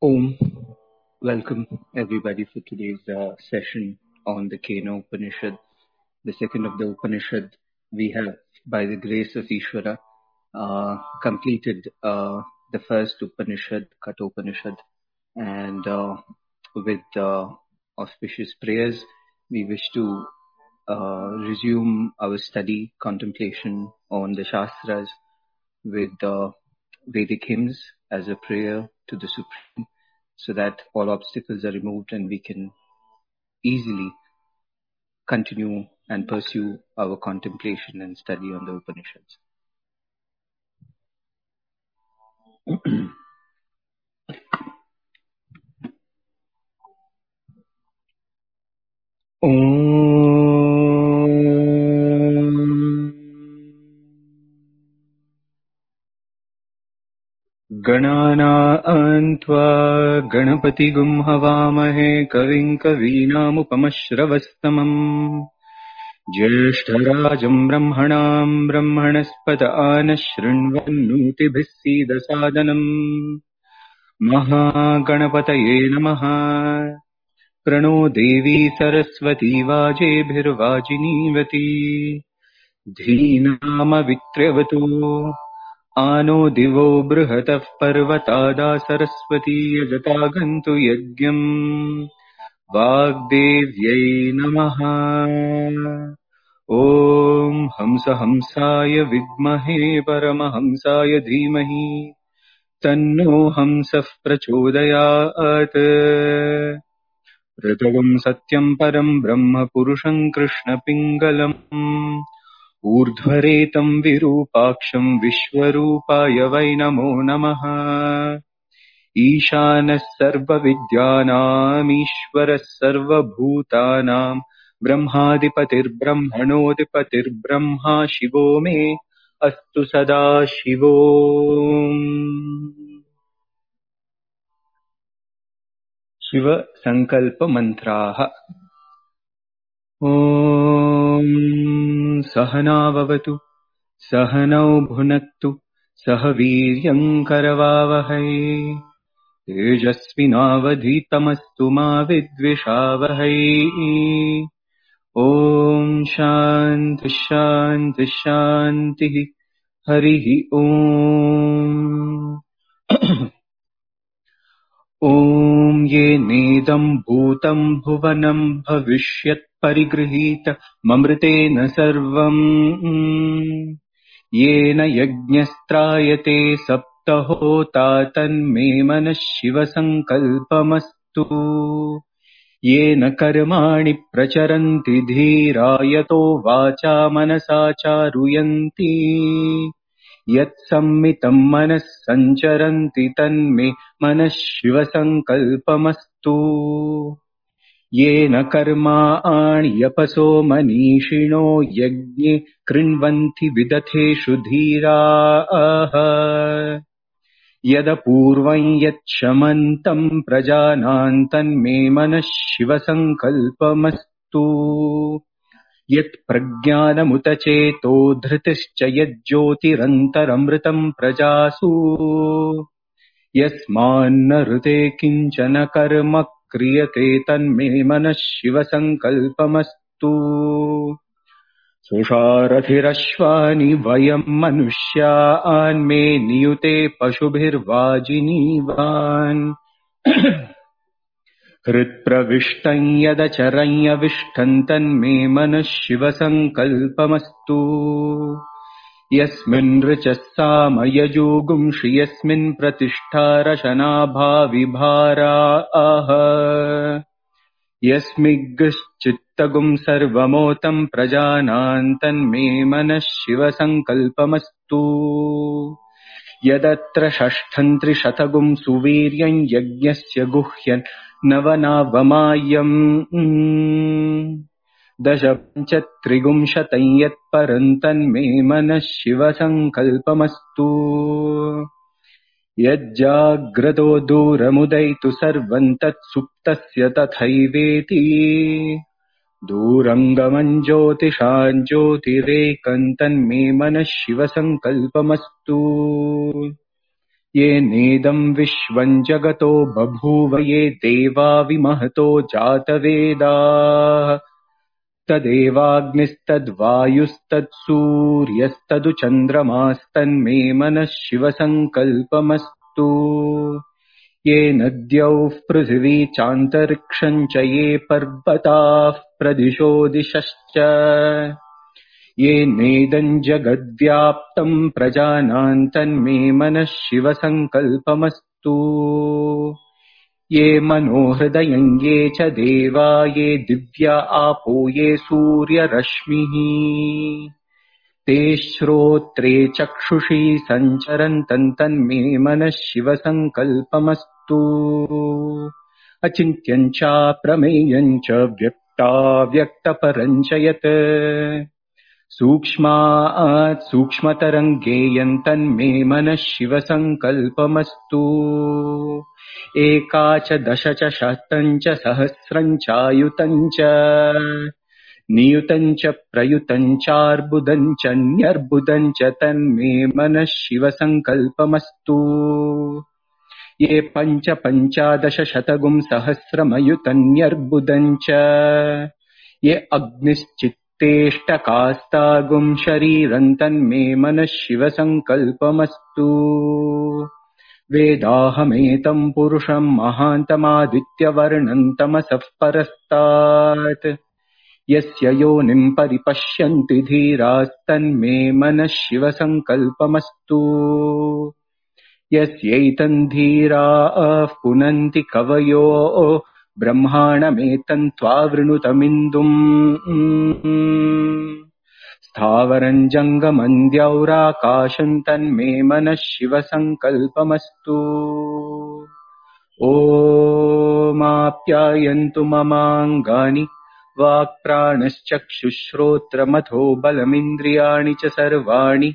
Om. Welcome everybody for today's uh, session on the Kena Upanishad, the second of the Upanishad. We have, by the grace of Ishvara, uh, completed uh, the first Upanishad, Kathopanishad, and uh, with uh, auspicious prayers, we wish to uh, resume our study, contemplation on the Shastras with Vedic hymns as a prayer to the Supreme so that all obstacles are removed and we can easily continue and pursue our contemplation and study on the Upanishads. गणानान्त्वा गणपतिगुं हवामहे कविम् कवीनामुपमश्रवस्तमम्। ज्येष्ठराजम् ब्रह्मणाम् ब्रह्मणस्पत आनः शृण्वन्नोतिभिः सीदसादनम्। महागणपतये नमः। प्रणो देवी सरस्वती वाजेभिर्वाजिनीवती। धीनामवित्र्यवतु आनो दिवो बृहतः पर्वतादा सरस्वती यजतागन्तु यज्ञम्। वाग्देव्यै नमः। ॐ हंसहंसाय विद्महे परमहंसाय धीमहि। तन्नो हंसः प्रचोदयात्। ऋतवम् सत्यम् परम् ब्रह्म पुरुषम् कृष्णपिङ्गलम् ऊर्ध्वरेतम् विरूपाक्षम् विश्वरूपाय वै नमो नमः। ईशानः सर्वविद्यानामीश्वरः सर्वभूतानाम् ब्रह्माधिपतिर्ब्रह्मणोऽधिपतिर्ब्रह्मा शिवो मे अस्तु सदा शिवो। शिवसङ्कल्पमन्त्राः ॐ सहनाववतु सहनौ भुनक्तु सह वीर्यम् करवावहै। तेजस्विनावधीतमस्तु मा विद्विषावहै। ॐ शान्तिः शान्तिः शान्तिः। हरिः ॐ। ॐ ये नेदम् भूतम् भुवनम् भविष्यत्परिगृहीत ममृतेन सर्वम्। येन यज्ञस्त्रायते सप्तहोता तन्मे मनः शिवसङ्कल्पमस्तु। येन कर्माणि प्रचरन्ति धीरा यतो वाचा मनसा चारुयन्ति। यत्सम्मितम् मनः सञ्चरन्ति तन्मे मनः शिवसङ्कल्पमस्तु येन कर्माण्यपसो मनीषिणो यज्ञे कृण्वन्ति विदथेषु धीराः। यदपूर्वम् यच्छमन्तम् प्रजानान् तन्मे मनः शिवसङ्कल्पमस्तु। यत्प्रज्ञानमुत चेतो धृतिश्च यज्ज्योतिरन्तरमृतम् प्रजासु। यस्मान्न ऋते किञ्चन कर्म क्रियते तन्मे मनः शिवसङ्कल्पमस्तु सुषारथिरश्वानि वयम् मनुष्यान्मे नियुते पशुभिर्वाजिनीवान्। हृत्प्रविष्टम् यदचरञ्यविष्टम् तन्मे मनः शिवसङ्कल्पमस्तु यस्मिन् ऋचः सामयजूगुंषि यस्मिन् प्रतिष्ठा रशनाभाविभारा। यस्मिग्श्चित्तगुम् सर्वमोतम् प्रजानान् तन्मे मनः शिवसङ्कल्पमस्तु। यदत्र षष्ठम् त्रिशतगुम् सुवीर्यम् यज्ञस्य गुह्यन् नवनावमायम् दश पञ्च त्रिगुंशतम् यत्परम् तन्मे मनः शिवसङ्कल्पमस्तु। यज्जाग्रतो दूरमुदैतु सर्वम् तत्सुप्तस्य तथैवेति। दूरङ्गमम् ज्योतिषाम् ज्योतिरेकम् तन्मे मनः शिवसङ्कल्पमस्तु। येनेदम् विश्वम् जगतो बभूव ये देवा विमहतो जातवेदाः तदेवाग्निस्तद्वायुस्तत्सूर्यस्तदु चन्द्रमास्तन्मे मनः शिवसङ्कल्पमस्तु। ये नद्यौः पृथिवी चान्तरिक्षम् च ये पर्वताः प्रदिशो दिशश्च। ये नेदम् जगद्व्याप्तम् प्रजानान्तन्मे मनः शिवसङ्कल्पमस्तु ये मनोहृदयम् ये च देवा ये दिव्या आपो ये सूर्यरश्मिः। ते श्रोत्रे चक्षुषी सञ्चरन्तम् तन्मे मनः शिवसङ्कल्पमस्तु अचिन्त्यम् चाप्रमेयम् च व्यक्ताव्यक्तपरम् च यत् सूक्ष्मात् सूक्ष्मतरम् गेयम् तन्मे मनः शिवसङ्कल्पमस्तु। एका च दश च शतम् च सहस्रम् चायुतम् च नियुतम् च प्रयुतम् चार्बुदम् च न्यर्बुदम् च तन्मे मनः शिवसङ्कल्पमस्तु। ये पञ्च सहस्रमयुतन्यर्बुदम् च ये अग्निश्चित्तेष्टकास्तागुम् शरीरम् तन्मे मनः शिवसङ्कल्पमस्तु। वेदाहमेतम् पुरुषम् महान्तमादित्यवर्णम् तमसः परस्तात्। यस्य योनिम् परिपश्यन्ति धीरास्तन्मे मनः शिवसङ्कल्पमस्तु। यस्यैतम् धीराः पुनन्ति कवयो ब्रह्माणमेतम् त्वावृणुतमिन्दुम्। स्थावरम् जङ्गमम् द्यौराकाशम् तन्मे मनः शिवसङ्कल्पमस्तु। ओमाप्यायन्तु ममाङ्गानि वाक्प्राणश्चक्षुश्रोत्रमथो बलमिन्द्रियाणि च सर्वाणि।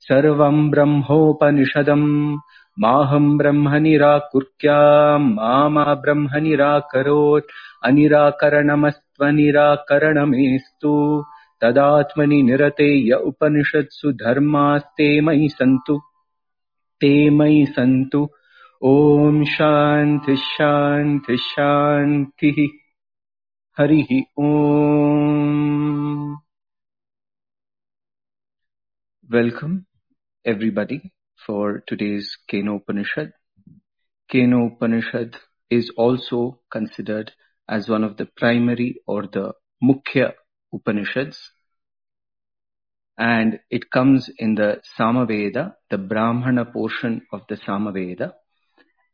सर्वम् ब्रह्मोपनिषदम् माहम् ब्रह्म निराकुर्याम् मा ब्रह्म निराकरोत् अनिराकरणमस्त्वनिराकरणमेस्तु। तदात्मनि निरते य उपनिषत्सु धर्मास्ते मयि सन्तु। ते मयि सन्तु। ॐ शान्ति शान्ति, शान्तिः। हरिः ॐ Welcome everybody for today's Keno Upanishad. Keno Upanishad is also considered as one of the primary or the Mukhya Upanishads and it comes in the Samaveda, the Brahmana portion of the Samaveda.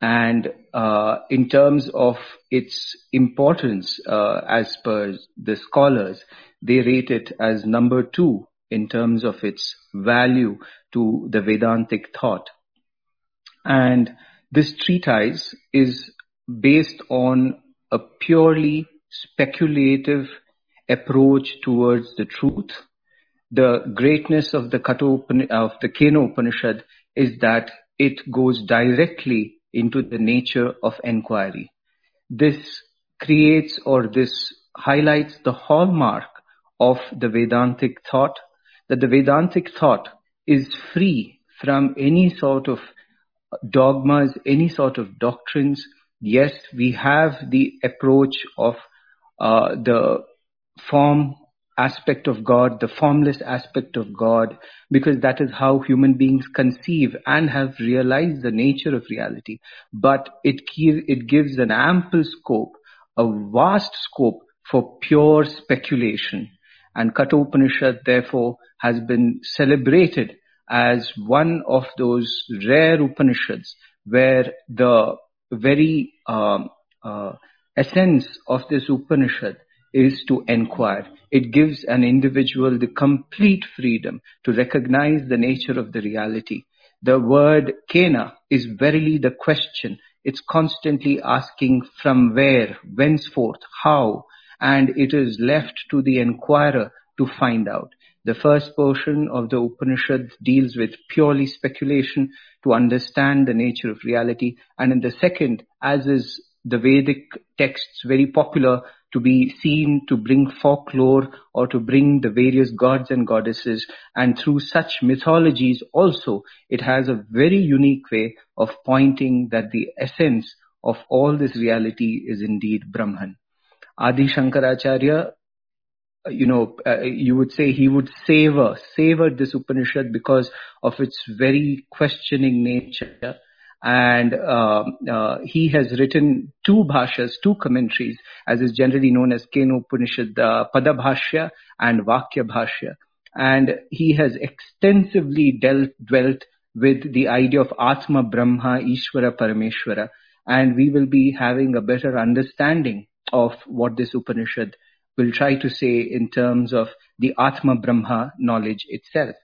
And uh, in terms of its importance, uh, as per the scholars, they rate it as number two in terms of its value to the Vedantic thought. And this treatise is based on a purely speculative approach towards the truth. The greatness of the Kato, of the Keno Upanishad is that it goes directly into the nature of enquiry. This creates or this highlights the hallmark of the Vedantic thought, that the Vedantic thought is free from any sort of dogmas, any sort of doctrines. Yes, we have the approach of uh, the form aspect of God, the formless aspect of God, because that is how human beings conceive and have realized the nature of reality. But it, it gives an ample scope, a vast scope for pure speculation. And Kathopanishad therefore has been celebrated as one of those rare Upanishads where the very um, uh, essence of this Upanishad is to enquire. It gives an individual the complete freedom to recognize the nature of the reality. The word kena is verily the question. It's constantly asking from where, whenceforth, how, and it is left to the inquirer to find out. The first portion of the Upanishad deals with purely speculation to understand the nature of reality. And in the second, as is the Vedic texts very popular to be seen to bring folklore or to bring the various gods and goddesses. And through such mythologies also, it has a very unique way of pointing that the essence of all this reality is indeed Brahman. Adi Shankaracharya you know, uh, you would say he would savor, savor this Upanishad because of its very questioning nature and uh, uh, he has written two bhashyas, two commentaries, as is generally known as Kena Upanishad, uh, Padabhashya and Vakya Bhashya. And he has extensively dealt, dwelt with the idea of Atma, Brahma, Ishvara, Parameshwara. And we will be having a better understanding of what this Upanishad will try to say in terms of the Atma Brahma knowledge itself.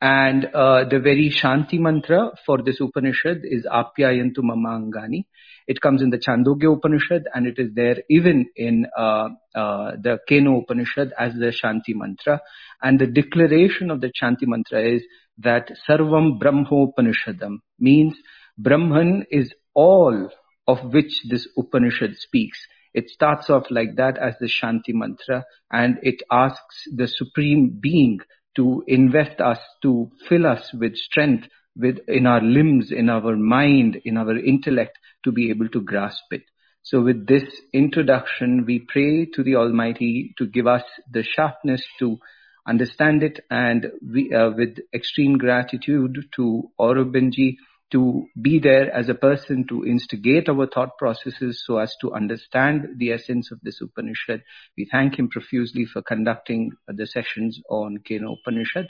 And uh, the very Shanti mantra for this Upanishad is Apyayantu Mamangani. It comes in the Chandogya Upanishad and it is there even in uh, uh, the Kena Upanishad as the Shanti mantra. And the declaration of the Shanti mantra is that Sarvam Brahmopanishadam means Brahman is all of which this Upanishad speaks. It starts off like that as the Shanti mantra and it asks the Supreme Being to invest us, to fill us with strength with in our limbs, in our mind, in our intellect to be able to grasp it. So with this introduction, we pray to the Almighty to give us the sharpness to understand it and we, uh, with extreme gratitude to Aurobinji to be there as a person to instigate our thought processes so as to understand the essence of this Upanishad. We thank him profusely for conducting the sessions on Kena Upanishad.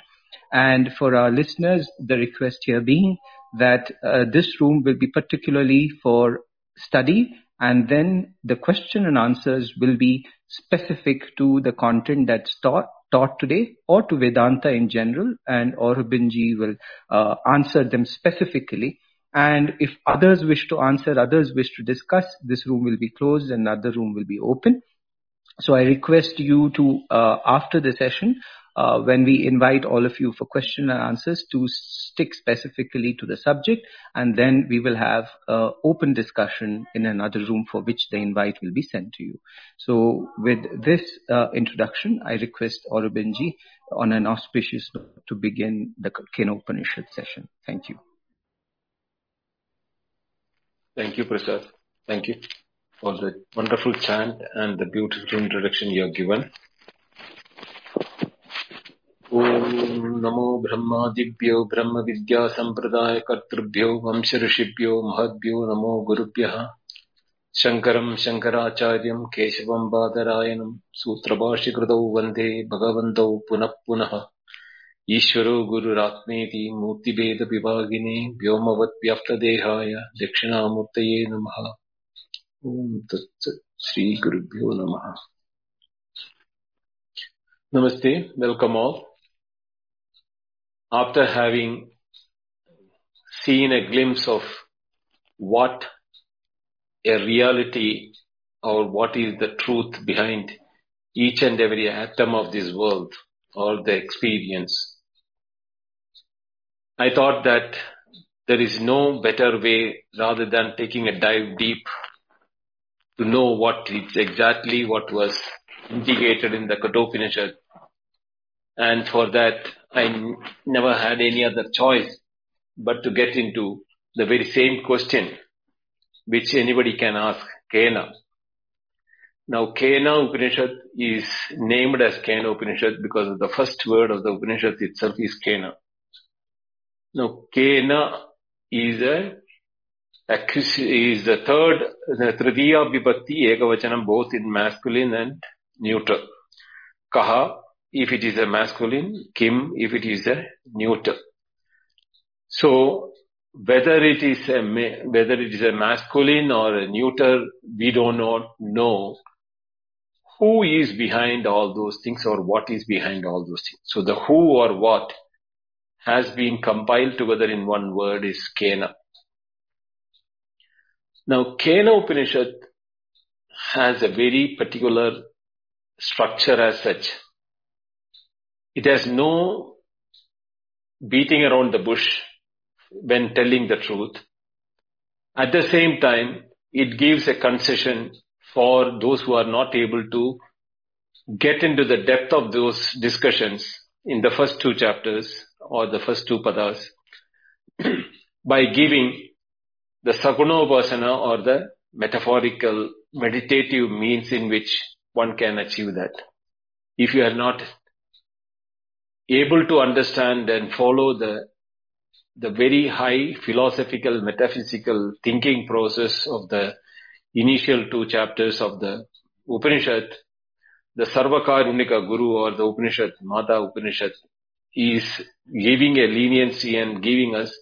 And for our listeners, the request here being that uh, this room will be particularly for study and then the question and answers will be specific to the content that's taught taught today or to Vedanta in general, and Aurobinji will uh, answer them specifically. And if others wish to answer, others wish to discuss, this room will be closed and another room will be open. So I request you to, uh, after the session, when we invite all of you for question and answers to stick specifically to the subject and then we will have uh, open discussion in another room for which the invite will be sent to you. So with this uh, introduction, I request Aurobinji on an auspicious note to begin the Kena Upanishad session. Thank you. Thank you, Prasad. Thank you for the wonderful chant and the beautiful introduction you have given. नमो ब्रह्मादिभ्यो ब्रह्मविद्यासम्प्रदायकर्तृभ्यो वंशऋषिभ्यो महद्भ्यो नमो गुरुभ्यः शङ्करम् शङ्कराचार्यम् केशवम् बादरायणम् सूत्रभाष्यकृतौ वंदे भगवन्तौ पुनः पुनः ईश्वरो गुरुरात्मेति मूर्तिभेदविभागिने व्योमवद्व्यप्तदेहाय दक्षिणामूर्तये नमः ॐ तत्सत् श्रीगुरुभ्यो नमः Namaste, welcome all. After having seen a glimpse of what a reality or what is the truth behind each and every atom of this world or the experience, I thought that there is no better way rather than taking a dive deep to know what is exactly what was indicated in the Kathopanishad. And for that, I never had any other choice but to get into the very same question which anybody can ask, Kena. Now, Kena Upanishad is named as Kena Upanishad because the first word of the Upanishad itself is Kena. Now, Kena is a is the third, the Tritiya Vibhakti Ekavachanam both in masculine and neuter. Kaha if it is a masculine, kim if it is a neuter. So whether it is a whether it is a masculine or a neuter, we do not know who is behind all those things or what is behind all those things. So the who or what has been compiled together in one word is Kena. Now Kena Upanishad has a very particular structure as such it has no beating around the bush when telling the truth. At the same time, it gives a concession for those who are not able to get into the depth of those discussions in the first two chapters or the first two padas by giving the sagunopasana or the metaphorical meditative means in which one can achieve that. If you are not able to understand and follow the the very high philosophical metaphysical thinking process of the initial two chapters of the Upanishad, the Sarvakarunika Guru or the Upanishad, Mata Upanishad, is giving a leniency and giving us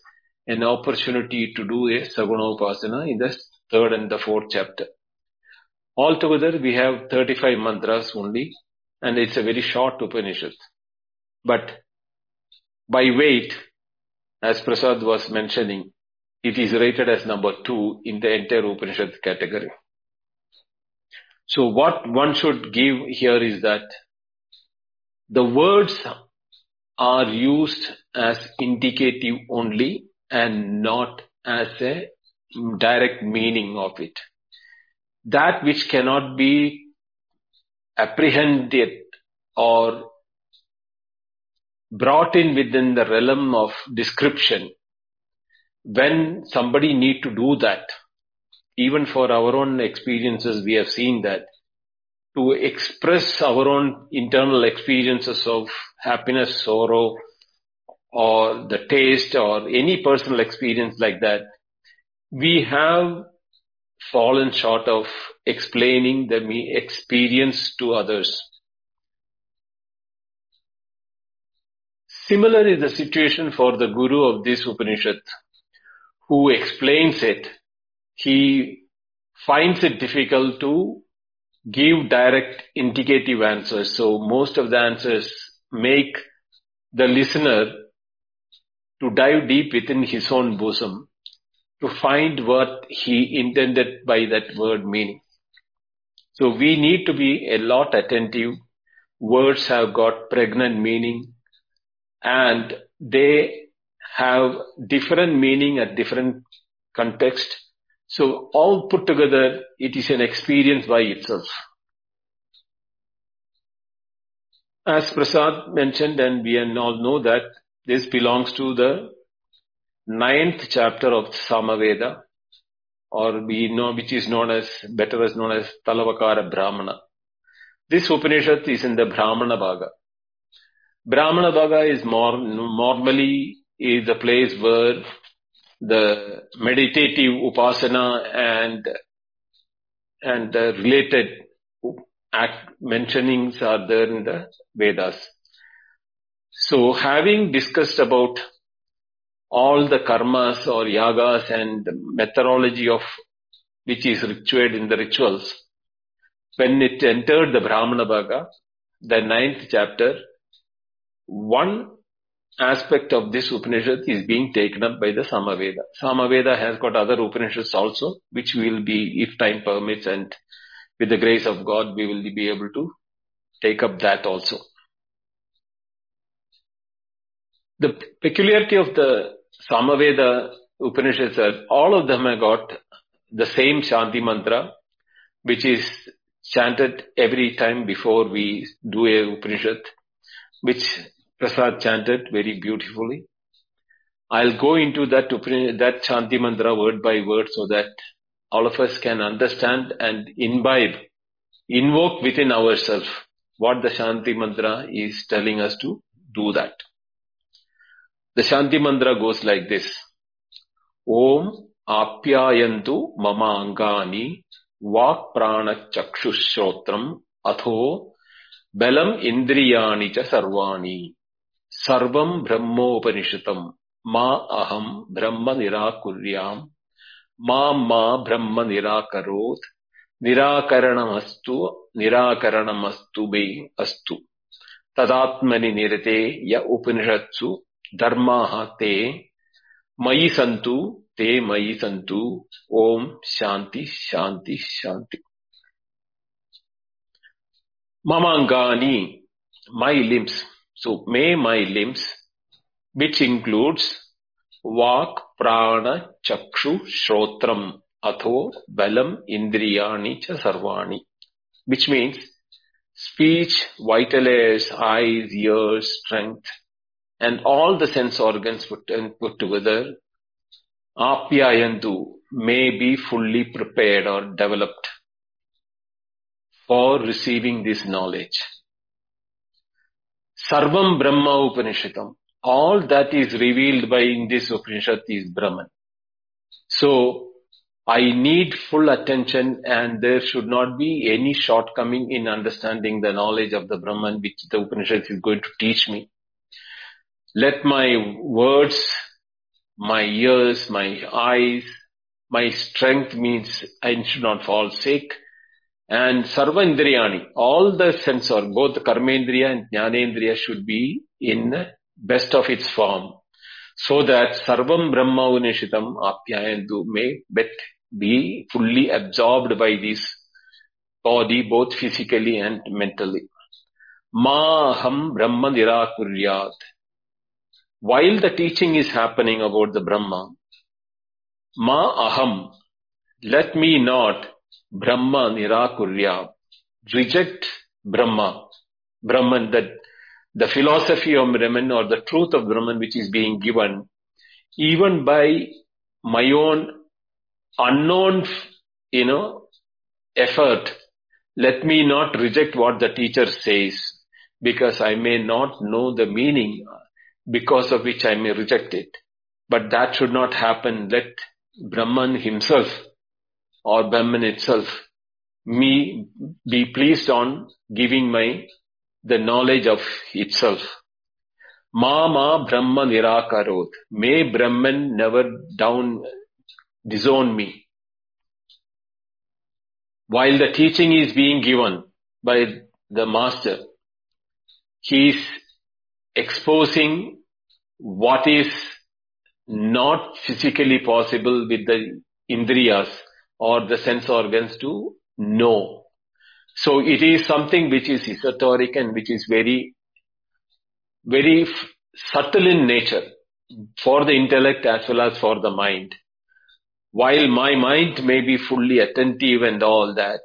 an opportunity to do a Sagunopasana in the third and the fourth chapter. Altogether, we have 35 mantras only, and it's a very short Upanishad. But by weight, as Prasad was mentioning, it is rated as number two in the entire Upanishad category. So what one should give here is that the words are used as indicative only and not as a direct meaning of it. That which cannot be apprehended or brought in within the realm of description when somebody need to do that even for our own experiences we have seen that to express our own internal experiences of happiness sorrow or the taste or any personal experience like that we have fallen short of explaining the experience to others Similar is the situation for the Guru of this Upanishad who explains it. He finds it difficult to give direct indicative answers. So most of the answers make the listener to dive deep within his own bosom to find what he intended by that word meaning. So we need to be a lot attentive. Words have got pregnant meaning and they have different meaning at different context. So all put together, it is an experience by itself. As Prasad mentioned, and we all know that this belongs to the ninth chapter of Samaveda, or we know which is known as better as known as Talavakara Brahmana. This Upanishad is in the Brahmana Bhaga. Brahmana Bhaga is more, normally is the place where the meditative upasana and and the related act mentionings are there in the Vedas. So having discussed about all the karmas or yagas and methodology of which is rituated in the rituals, when it entered the Brahmana Bhaga, the ninth chapter, one aspect of this Upanishad is being taken up by the Samaveda. Samaveda has got other Upanishads also, which will be, if time permits and with the grace of God, we will be able to take up that also. The peculiarity of the Samaveda Upanishads are all of them have got the same Shanti mantra, which is chanted every time before we do a Upanishad, which Prasad chanted very beautifully. I'll go into that that Shanti mantra word by word so that all of us can understand and imbibe, invoke within ourselves what the Shanti mantra is telling us to do that. The Shanti mantra goes like this. Om apyayantu mama angani vak prana chakshushrotram atho balam indriyani cha sarvani സർവം ബ്രഹ്മോപനിഷത്തും മാ അഹം ബ്രഹ്മ നിരാകുര്യാം മാം മാ ബ്രഹ്മ നിരാകരോത് നിരാകരണമസ്തു നിരാകരണമസ്തു may അസ്തു തദാത്മനി നിരത്തെ യ ഉപനിഷത്സു ധർമാः ते മയി സന്തു തേ മയി സന്തു ഓം ശാന്തി ശാന്തി ശാന്തി മമാങ്കാനി my limbs so may my limbs, which includes Vak, Prana, Chakshu, Shrotram, atho balam indriyani cha sarvani. Which means speech, vital airs, eyes, ears, strength, and all the sense organs put, put together, apyayantu, may be fully prepared or developed for receiving this knowledge. Sarvam Brahma Upanishatam. All that is revealed by in this Upanishad is Brahman. So, I need full attention and there should not be any shortcoming in understanding the knowledge of the Brahman which the Upanishad is going to teach me. Let my words, my ears, my eyes, my strength means I should not fall sick. And Sarva Indriyani, all the sense or both Karmendriya and Jnanendriya should be in best of its form. So that Sarvam Brahma Upanishatam Apyayantu may be fully absorbed by this body both physically and mentally. Ma ham Brahma Nirakuryat. While the teaching is happening about the Brahma, Ma aham, let me not Brahma nirakurya, reject Brahma, Brahman, that the philosophy of Brahman or the truth of Brahman which is being given, even by my own unknown, you know, effort, let me not reject what the teacher says because I may not know the meaning because of which I may reject it. But that should not happen. Let Brahman himself or Brahman itself me be pleased on giving my the knowledge of itself. Ma ma Brahma nirakarot. May Brahman never down disown me. While the teaching is being given by the master, he is exposing what is not physically possible with the indriyas or the sense organs to know. So it is something which is esoteric and which is very, very f- subtle in nature for the intellect as well as for the mind. While my mind may be fully attentive and all that,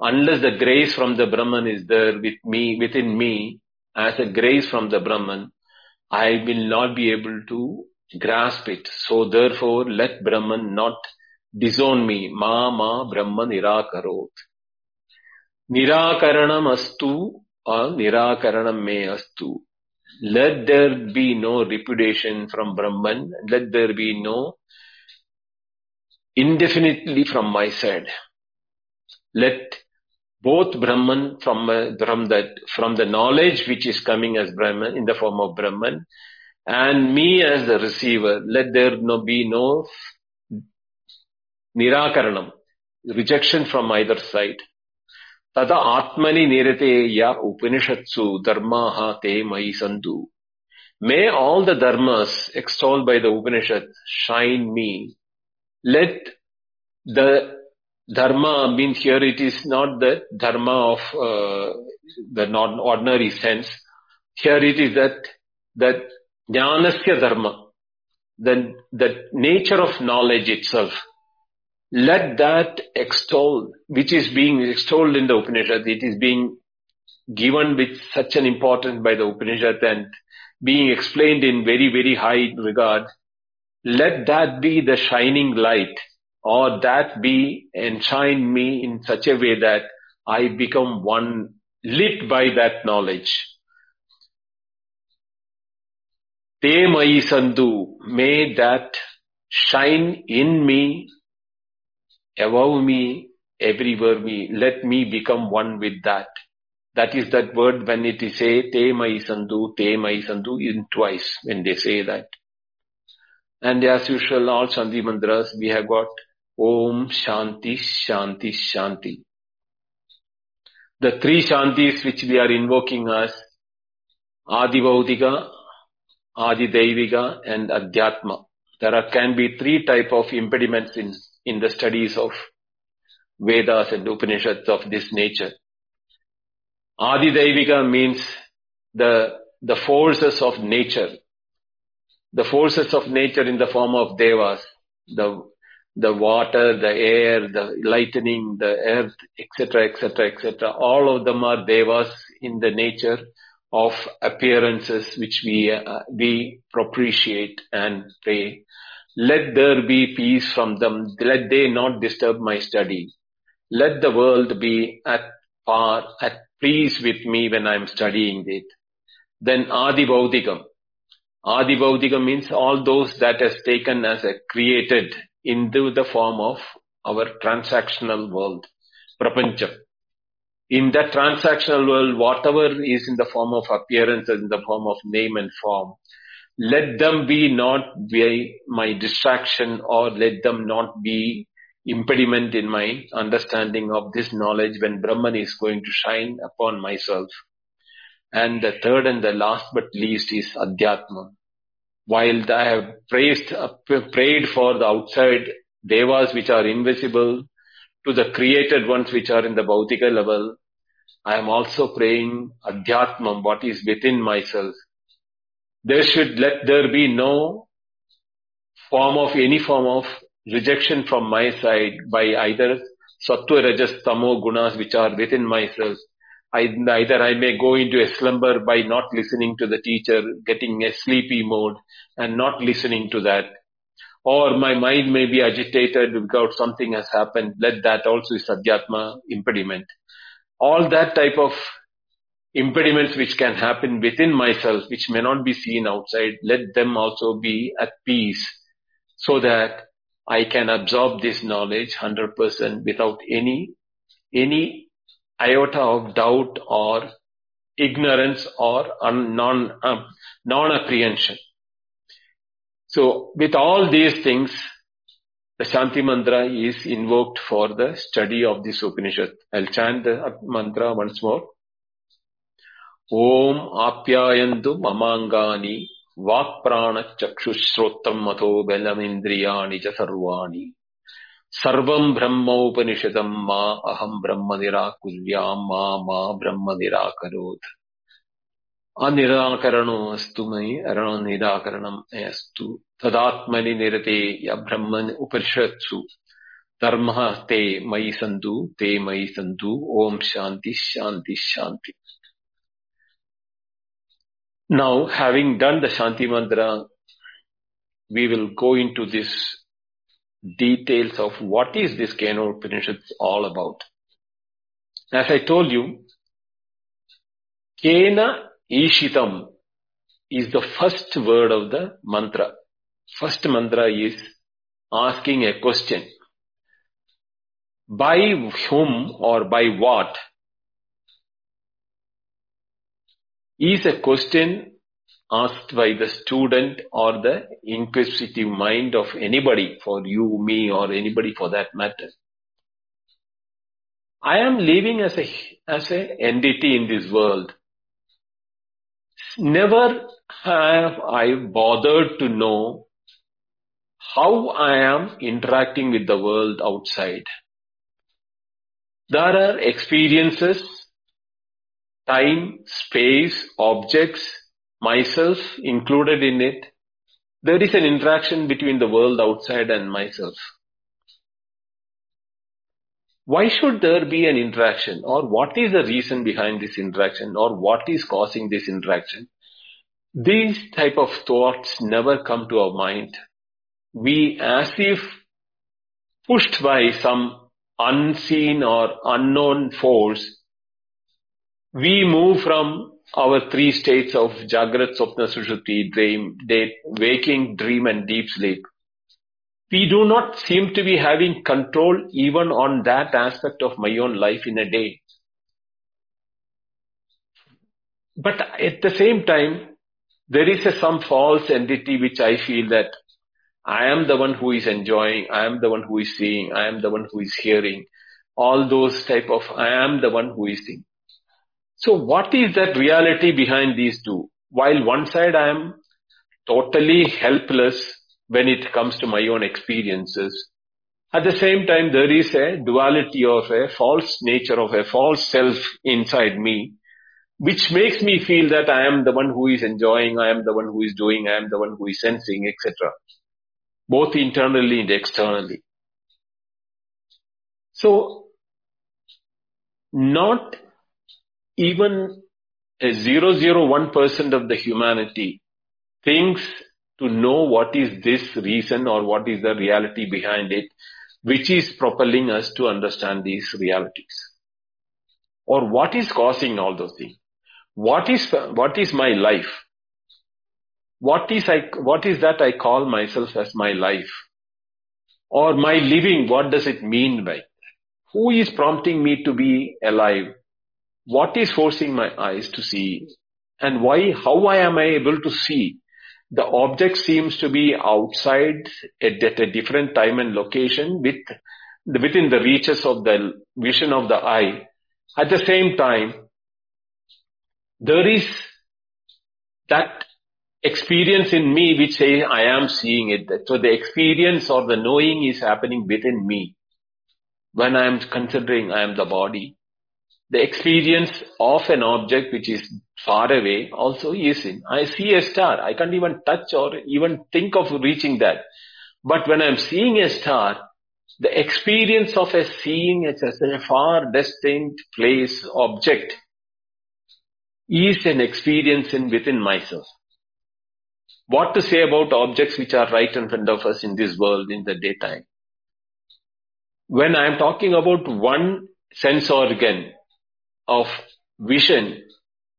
unless the grace from the Brahman is there with me, within me, as a grace from the Brahman, I will not be able to grasp it. So therefore, let Brahman not disown me. Ma ma Brahma nirakarot. Nirakaranam astu or nirakaranam me astu. Let there be no repudiation from Brahman. Let there be no indefinitely from my side. Let both Brahman from, uh, from that, from the knowledge which is coming as Brahman in the form of Brahman and me as the receiver, let there no be no nirakaranam, rejection from either side. Tada atmani nirate ya upanishatsu dharmaha te mai. May all the dharmas extolled by the Upanishad shine me. Let the dharma means here it is not the dharma of uh, the non ordinary sense. Here it is that that Jnanasya dharma, the, the nature of knowledge itself. Let that extol, which is being extolled in the Upanishad, it is being given with such an importance by the Upanishad and being explained in very, very high regard. Let that be the shining light or that be enshine me in such a way that I become one lit by that knowledge. Te mai sandhu, may that shine in me, above me, everywhere me. Let me become one with that. That is that word when it is say, te mai sandu, te mai sandu, in twice when they say that. And as usual, all Shanti mantras, we have got Om Shanti Shanti Shanti. The three Shantis which we are invoking as Adi Vaudika, Adi Deviga and Adhyatma. There are, can be three type of impediments in, in the studies of Vedas and Upanishads of this nature. Adi means the, the forces of nature. The forces of nature in the form of devas, the, the water, the air, the lightning, the earth, etc., etc., etc. All of them are devas in the nature of appearances which we uh, we propitiate and pray. Let there be peace from them. Let they not disturb my study. Let the world be at par, at peace with me when I am studying it. Then Adi Baudigam. Adi means all those that has taken as a created into the form of our transactional world, Prapancham. In that transactional world, whatever is in the form of appearances, in the form of name and form, let them be not be my distraction or let them not be impediment in my understanding of this knowledge when Brahman is going to shine upon myself. And the third and the last but least is Adhyatma. While I have praised, uh, prayed for the outside devas which are invisible to the created ones which are in the Bautika level, I am also praying Adhyatmam, what is within myself. There should let there be no form of any form of rejection from my side by either sattva, rajas, tamo gunas which are within myself I, either I may go into a slumber by not listening to the teacher, getting a sleepy mode and not listening to that. Or my mind may be agitated because something has happened. Let that also is Adhyatma impediment. All that type of impediments which can happen within myself, which may not be seen outside, let them also be at peace so that I can absorb this knowledge 100% without any, any iota of doubt or ignorance or non, um, non-apprehension. So with all these things, the Shanti mantra is invoked for the study of this Upanishad. I'll chant the mantra once more. Om apyayantu mamangani vakprana chakshusrotam mato belamindriyani cha sarvani सर्वं ब्रह्मोपनिषदं मा अहं ब्रह्म निराकुर्यां मा मा ब्रह्म निराकरोत् अनिराकरणोऽस्तु मयि अरणनिराकरणम् अस्तु तदात्मनि निरते य ब्रह्म उपनिषत्सु धर्मः ते मयि सन्तु ते मयि सन्तु ॐ शान्ति शान्ति शान्ति Now, having done the Shanti Mantra, we will go into this details of what is this Kena Upanishad all about. As I told you, Kena Ishitam is the first word of the mantra. First mantra is asking a question. By whom or by what is a question asked by the student or the inquisitive mind of anybody, for you, me, or anybody for that matter. I am living as a, as a entity in this world. Never have I bothered to know how I am interacting with the world outside. There are experiences, time, space, objects, myself included in it, there is an interaction between the world outside and myself. Why should there be an interaction or what is the reason behind this interaction or what is causing this interaction? These type of thoughts never come to our mind. We as if pushed by some unseen or unknown force, we move from our three states of Jagrat, Swapna, Sushupti, dream, day, waking, dream and deep sleep. We do not seem to be having control even on that aspect of my own life in a day. But at the same time, there is a, some false entity which I feel that I am the one who is enjoying, I am the one who is seeing, I am the one who is hearing. All those type of, I am the one who is seeing. So what is that reality behind these two? While one side I am totally helpless when it comes to my own experiences, at the same time there is a duality of a false nature of a false self inside me, which makes me feel that I am the one who is enjoying, I am the one who is doing, I am the one who is sensing, etc. Both internally and externally. So, not even a 001% of the humanity thinks to know what is this reason or what is the reality behind it, which is propelling us to understand these realities. Or what is causing all those things? What is, what is my life? What is I, what is that I call myself as my life? Or my living, what does it mean by? Who is prompting me to be alive? What is forcing my eyes to see? And why, how am I able to see? The object seems to be outside at, at a different time and location with, within the reaches of the vision of the eye. At the same time, there is that experience in me which says I am seeing it. So the experience or the knowing is happening within me. When I am considering I am the body, the experience of an object which is far away also is in. I see a star. I can't even touch or even think of reaching that. But when I'm seeing a star, the experience of a seeing it as a far distant place, object, is an experience in within myself. What to say about objects which are right in front of us in this world in the daytime? When I am talking about one sense organ of vision,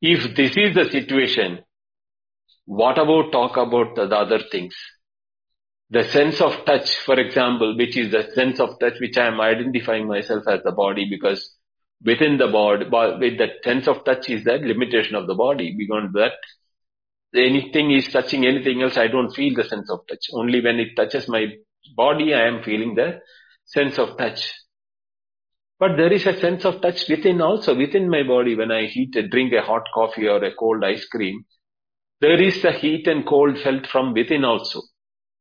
if this is the situation, what about talk about the other things? The sense of touch, for example, which is the sense of touch which I am identifying myself as the body because within the body, with the sense of touch is that limitation of the body. Beyond that, anything is touching anything else, I don't feel the sense of touch. Only when it touches my body, I am feeling the sense of touch. But there is a sense of touch within also, within my body when I heat, drink a hot coffee or a cold ice cream. There is the heat and cold felt from within also.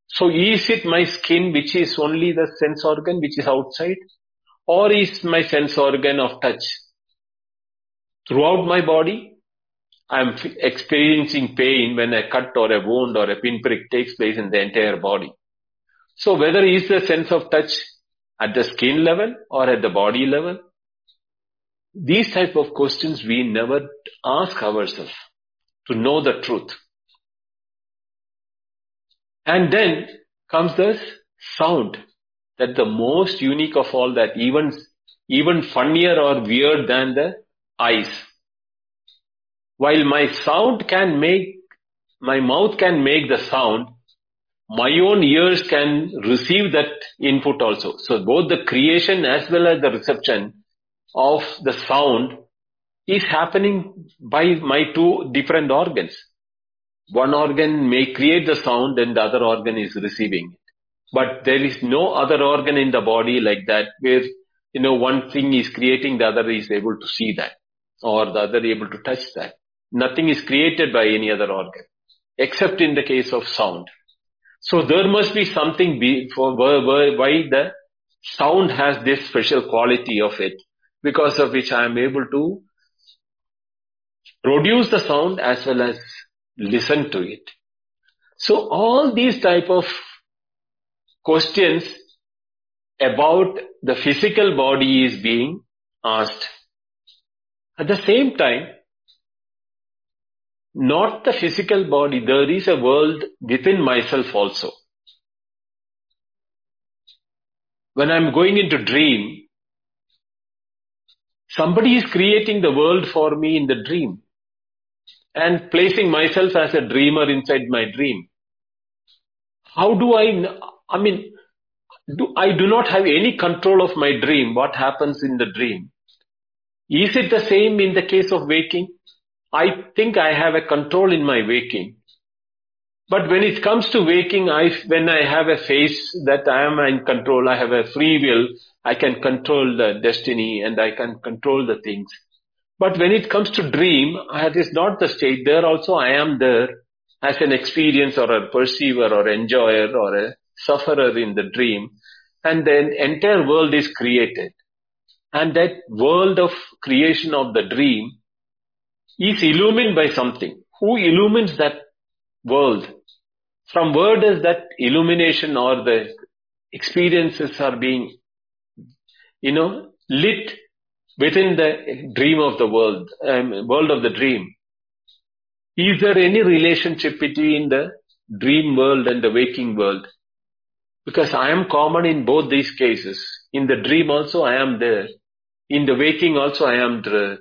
So is it my skin which is only the sense organ which is outside? Or is my sense organ of touch throughout my body? I'm experiencing pain when a cut or a wound or a pinprick takes place in the entire body. So whether is the sense of touch at the skin level or at the body level? These type of questions we never ask ourselves to know the truth. And then comes this sound that the most unique of all that even, even funnier or weird than the eyes. While my sound can make, my mouth can make the sound, my own ears can receive that input also. So both the creation as well as the reception of the sound is happening by my two different organs. One organ may create the sound and the other organ is receiving it. But there is no other organ in the body like that where, you know, one thing is creating, the other is able to see that or the other able to touch that. Nothing is created by any other organ except in the case of sound. So there must be something be for why the sound has this special quality of it because of which I am able to produce the sound as well as listen to it. So all these type of questions about the physical body is being asked. At the same time, not the physical body, there is a world within myself also. When I'm going into dream, somebody is creating the world for me in the dream and placing myself as a dreamer inside my dream. How do I, I mean, do, I do not have any control of my dream, what happens in the dream. Is it the same in the case of waking? I think I have a control in my waking. But when it comes to waking, I, when I have a face that I am in control, I have a free will, I can control the destiny and I can control the things. But when it comes to dream, that is not the state. There also I am there as an experience or a perceiver or enjoyer or a sufferer in the dream. And then entire world is created. And that world of creation of the dream is illumined by something. Who illumines that world? From where does that illumination or the experiences are being you know, lit within the dream of the world, um, world of the dream. Is there any relationship between the dream world and the waking world? Because I am common in both these cases. In the dream also I am there. In the waking also I am there.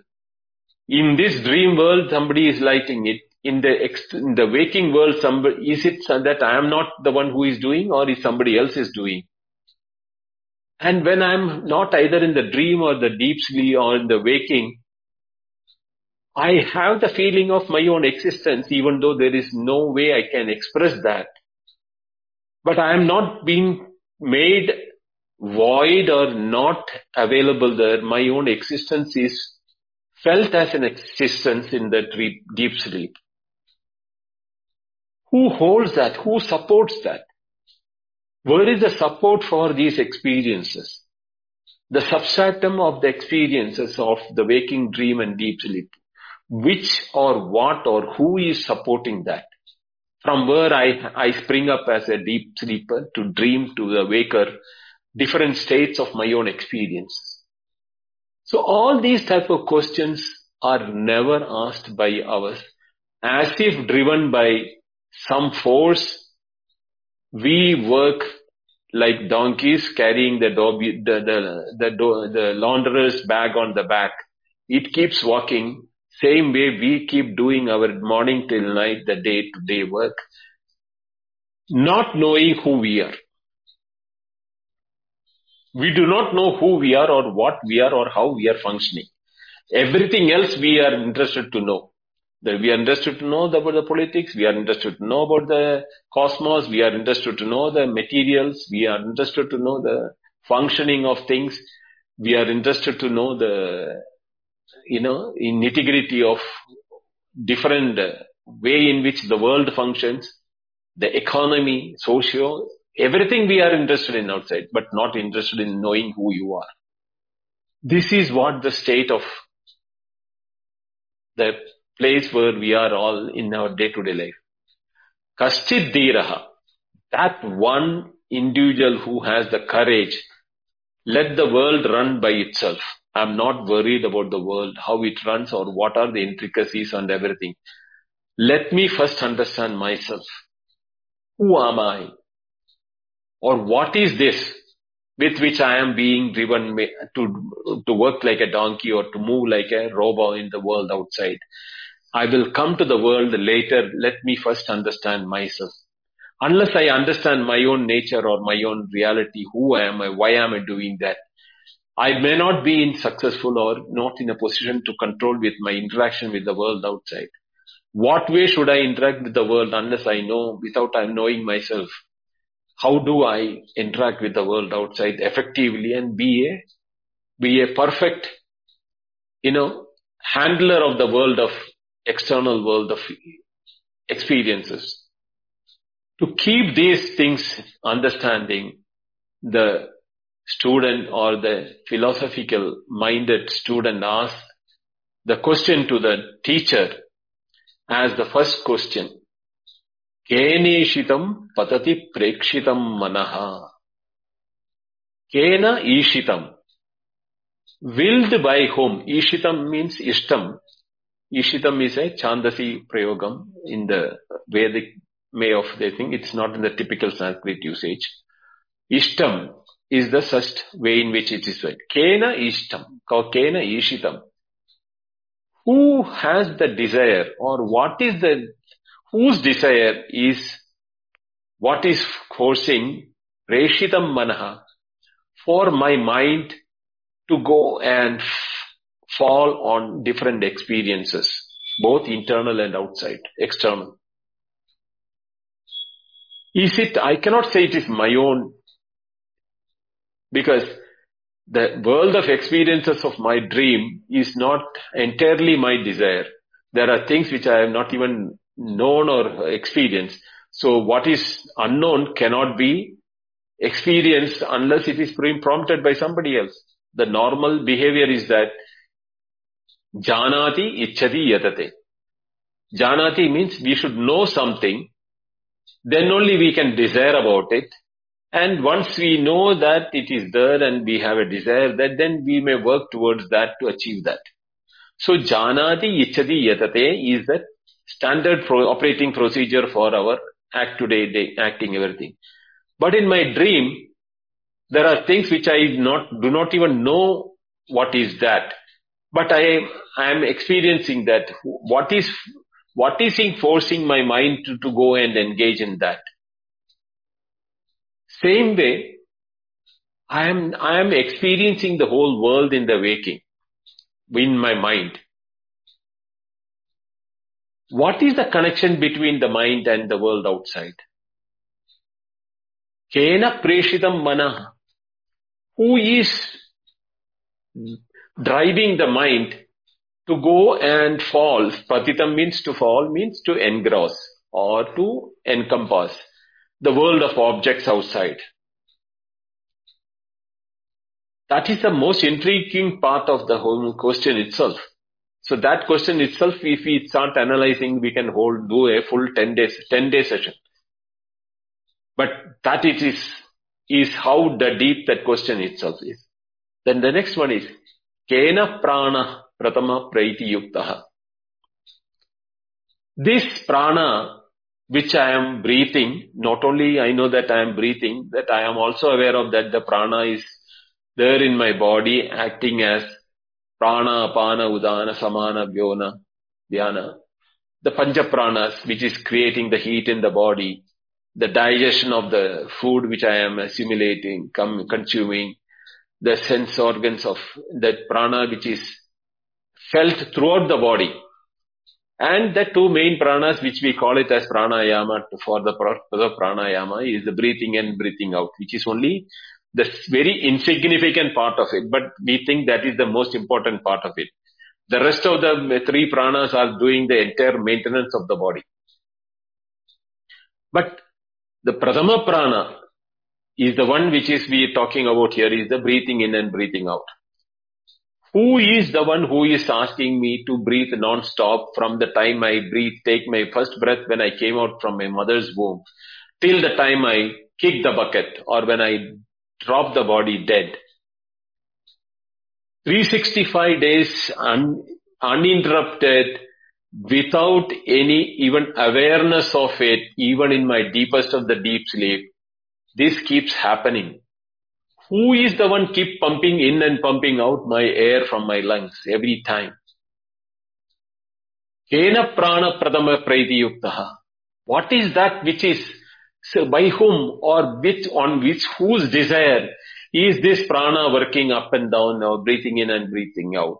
In this dream world somebody is lighting it. In the ex- in the waking world somebody, is it that I am not the one who is doing or is somebody else is doing? And when I'm not either in the dream or the deep sleep or in the waking, I have the feeling of my own existence, even though there is no way I can express that. But I am not being made void or not available there. My own existence is felt as an existence in that deep sleep. Who holds that? Who supports that? Where is the support for these experiences? The substratum of the experiences of the waking dream and deep sleep which or what or who is supporting that. From where I, I spring up as a deep sleeper to dream to the waker, different states of my own experiences. So all these type of questions are never asked by us as if driven by some force. We work like donkeys carrying the, do- the, the, the, the launderer's bag on the back. It keeps walking same way we keep doing our morning till night, the day to day work, not knowing who we are. We do not know who we are or what we are or how we are functioning. Everything else we are interested to know. That we are interested to know about the politics, we are interested to know about the cosmos, we are interested to know the materials, we are interested to know the functioning of things, we are interested to know the you know, in nitty-gritty of different uh, way in which the world functions, the economy, socio, everything we are interested in outside, but not interested in knowing who you are. This is what the state of the place where we are all in our day-to-day life. Kaschid Dhiraha, that one individual who has the courage, let the world run by itself. I'm not worried about the world, how it runs or what are the intricacies and everything. Let me first understand myself. Who am I? Or what is this with which I am being driven to, to work like a donkey or to move like a robot in the world outside? I will come to the world later. Let me first understand myself. Unless I understand my own nature or my own reality, who am I? Why am I doing that? I may not be in successful or not in a position to control with my interaction with the world outside. What way should I interact with the world unless I know without I knowing myself? How do I interact with the world outside effectively and be a, be a perfect, you know, handler of the world of external world of experiences? To keep these things understanding, the student or the philosophical minded student asks the question to the teacher as the first question. केनीषितम पतति प्रेक्षितम मन। केन ईशितम? Willed by whom ईशितम means इष्टम। ईशितम is a चांदसी प्रयोगम in the Vedic way of the thing it's not in the typical Sanskrit usage इष्टम is the सस्ट way in which it is केन इष्टम? केन ईशितम? Who has the desire or what is the whose desire is what is forcing reshitam manaha for my mind to go and fall on different experiences, both internal and outside, external. Is it, I cannot say it is my own because the world of experiences of my dream is not entirely my desire. There are things which I have not even known or experienced. So what is unknown cannot be experienced unless it is being prompted by somebody else. The normal behavior is that janati ichchati yatate. Janati means we should know something, then only we can desire about it, And once we know that it is there and we have a desire that then we may work towards that to achieve that. So janati ichati yatate is the standard pro- operating procedure for our act today day, acting everything. But in my dream, there are things which I not, do not even know what is that. But I, I am experiencing that. What is, what is forcing my mind to, to go and engage in that? Same way, I am, I am experiencing the whole world in the waking, in my mind. What is the connection between the mind and the world outside? Kena preshitam mana. Who is driving the mind to go and fall? Patitam means to fall, means to engross or to encompass the world of objects outside. That is the most intriguing part of the whole question itself. So that question itself, if we start analyzing, we can hold, do a full 10 days, 10 day session. But that it is, is how the deep that question itself is. Then the next one is, Kena prana pratama praiti yuktaha. This prana which I am breathing, not only I know that I am breathing, that I am also aware of that the prana is there in my body acting as prana, apana, udana, samana, vyana, dhyana. The pancha pranas, which is creating the heat in the body, the digestion of the food which I am assimilating, come, consuming, the sense organs of that prana which is felt throughout the body. And the two main pranas which we call it as pranayama for the purpose of pranayama is the breathing in, breathing out, which is only the very insignificant part of it, but we think that is the most important part of it. The rest of the three pranas are doing the entire maintenance of the body. But the Pradama prana is the one which is we are talking about here is the breathing in and breathing out. Who is the one who is asking me to breathe non-stop from the time I breathe, take my first breath when I came out from my mother's womb till the time I kick the bucket or when I drop the body dead. 365 days un, uninterrupted without any even awareness of it, even in my deepest of the deep sleep. This keeps happening. Who is the one keep pumping in and pumping out my air from my lungs every time? Kena prana pradama. What is that which is so by whom or which on which whose desire is this prana working up and down or breathing in and breathing out?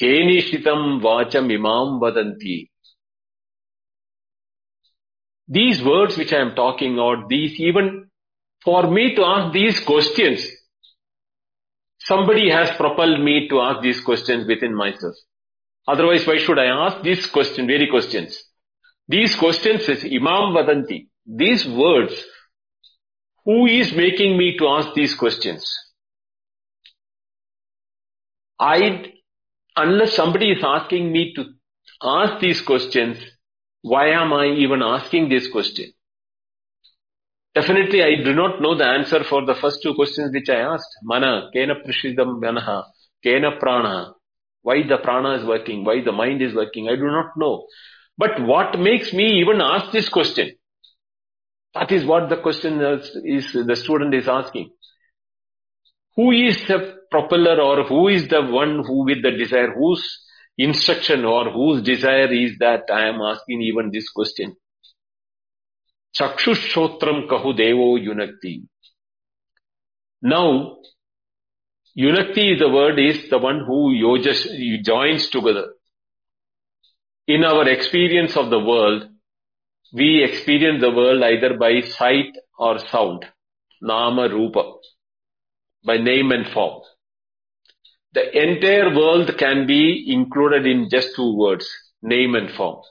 Kenishitam vacham imam vadanti. These words which I am talking about, these even for me to ask these questions, somebody has propelled me to ask these questions within myself. Otherwise, why should I ask these questions, very questions? These questions is Imam Vadanti. These words, who is making me to ask these questions? I, unless somebody is asking me to ask these questions, why am I even asking this question? Definitely, I do not know the answer for the first two questions which I asked. Mana, kena prishidam manaha, kena prana. Why the prana is working, why the mind is working, I do not know. But what makes me even ask this question? That is what the question is, the student is asking. Who is the propeller or who is the one who with the desire, whose instruction or whose desire is that I am asking even this question? Chakshushrotram kahu devo yunakti. Now, unakti is the word is the one who yojas, joins together. In our experience of the world, we experience the world either by sight or sound, nama rupa, by name and form. The entire world can be included in just two words, name and form.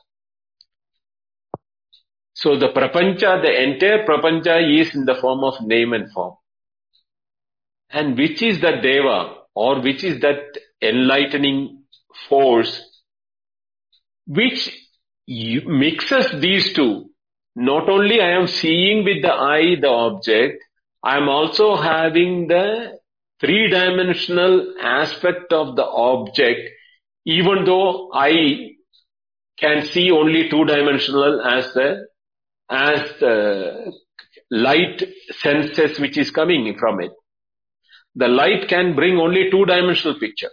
So the prapancha, the entire prapancha is in the form of name and form. And which is that deva or which is that enlightening force which mixes these two not only I am seeing with the eye the object, I am also having the three-dimensional aspect of the object, even though I can see only two-dimensional as the as the light senses which is coming from it. The light can bring only two-dimensional picture.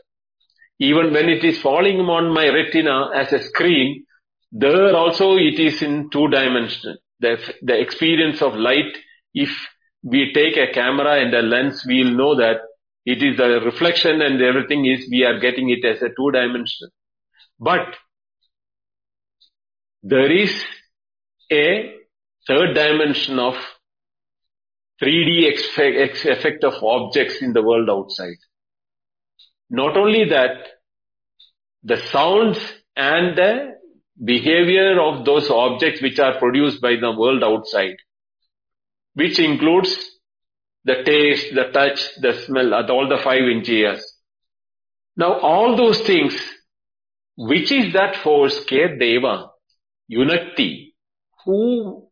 Even when it is falling on my retina as a screen, there also it is in two dimensions. The, the experience of light, if we take a camera and a lens, we'll know that it is a reflection and everything is, we are getting it as a two dimension. But there is a third dimension of 3D effect of objects in the world outside. Not only that, the sounds and the behavior of those objects which are produced by the world outside, which includes the taste, the touch, the smell, all the five indriyas. Now all those things, which is that force, Ke Deva, Unity, who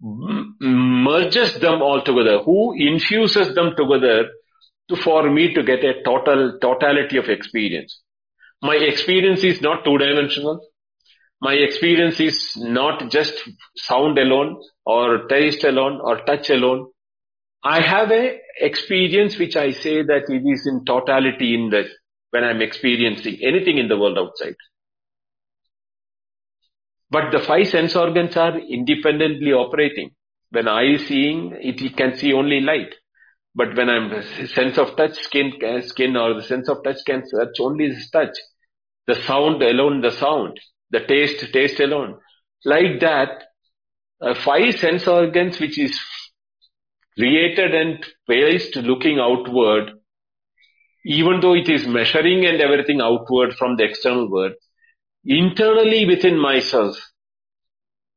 merges them all together, who infuses them together to, for me to get a total, totality of experience. My experience is not two dimensional. My experience is not just sound alone or taste alone or touch alone. I have a experience which I say that it is in totality in that when I'm experiencing anything in the world outside. But the five sense organs are independently operating. When I is seeing, it can see only light. But when I'm sense of touch, skin, skin or the sense of touch can search only touch. The sound alone, the sound. The taste, taste alone. Like that, uh, five sense organs which is created and placed looking outward, even though it is measuring and everything outward from the external world, internally within myself,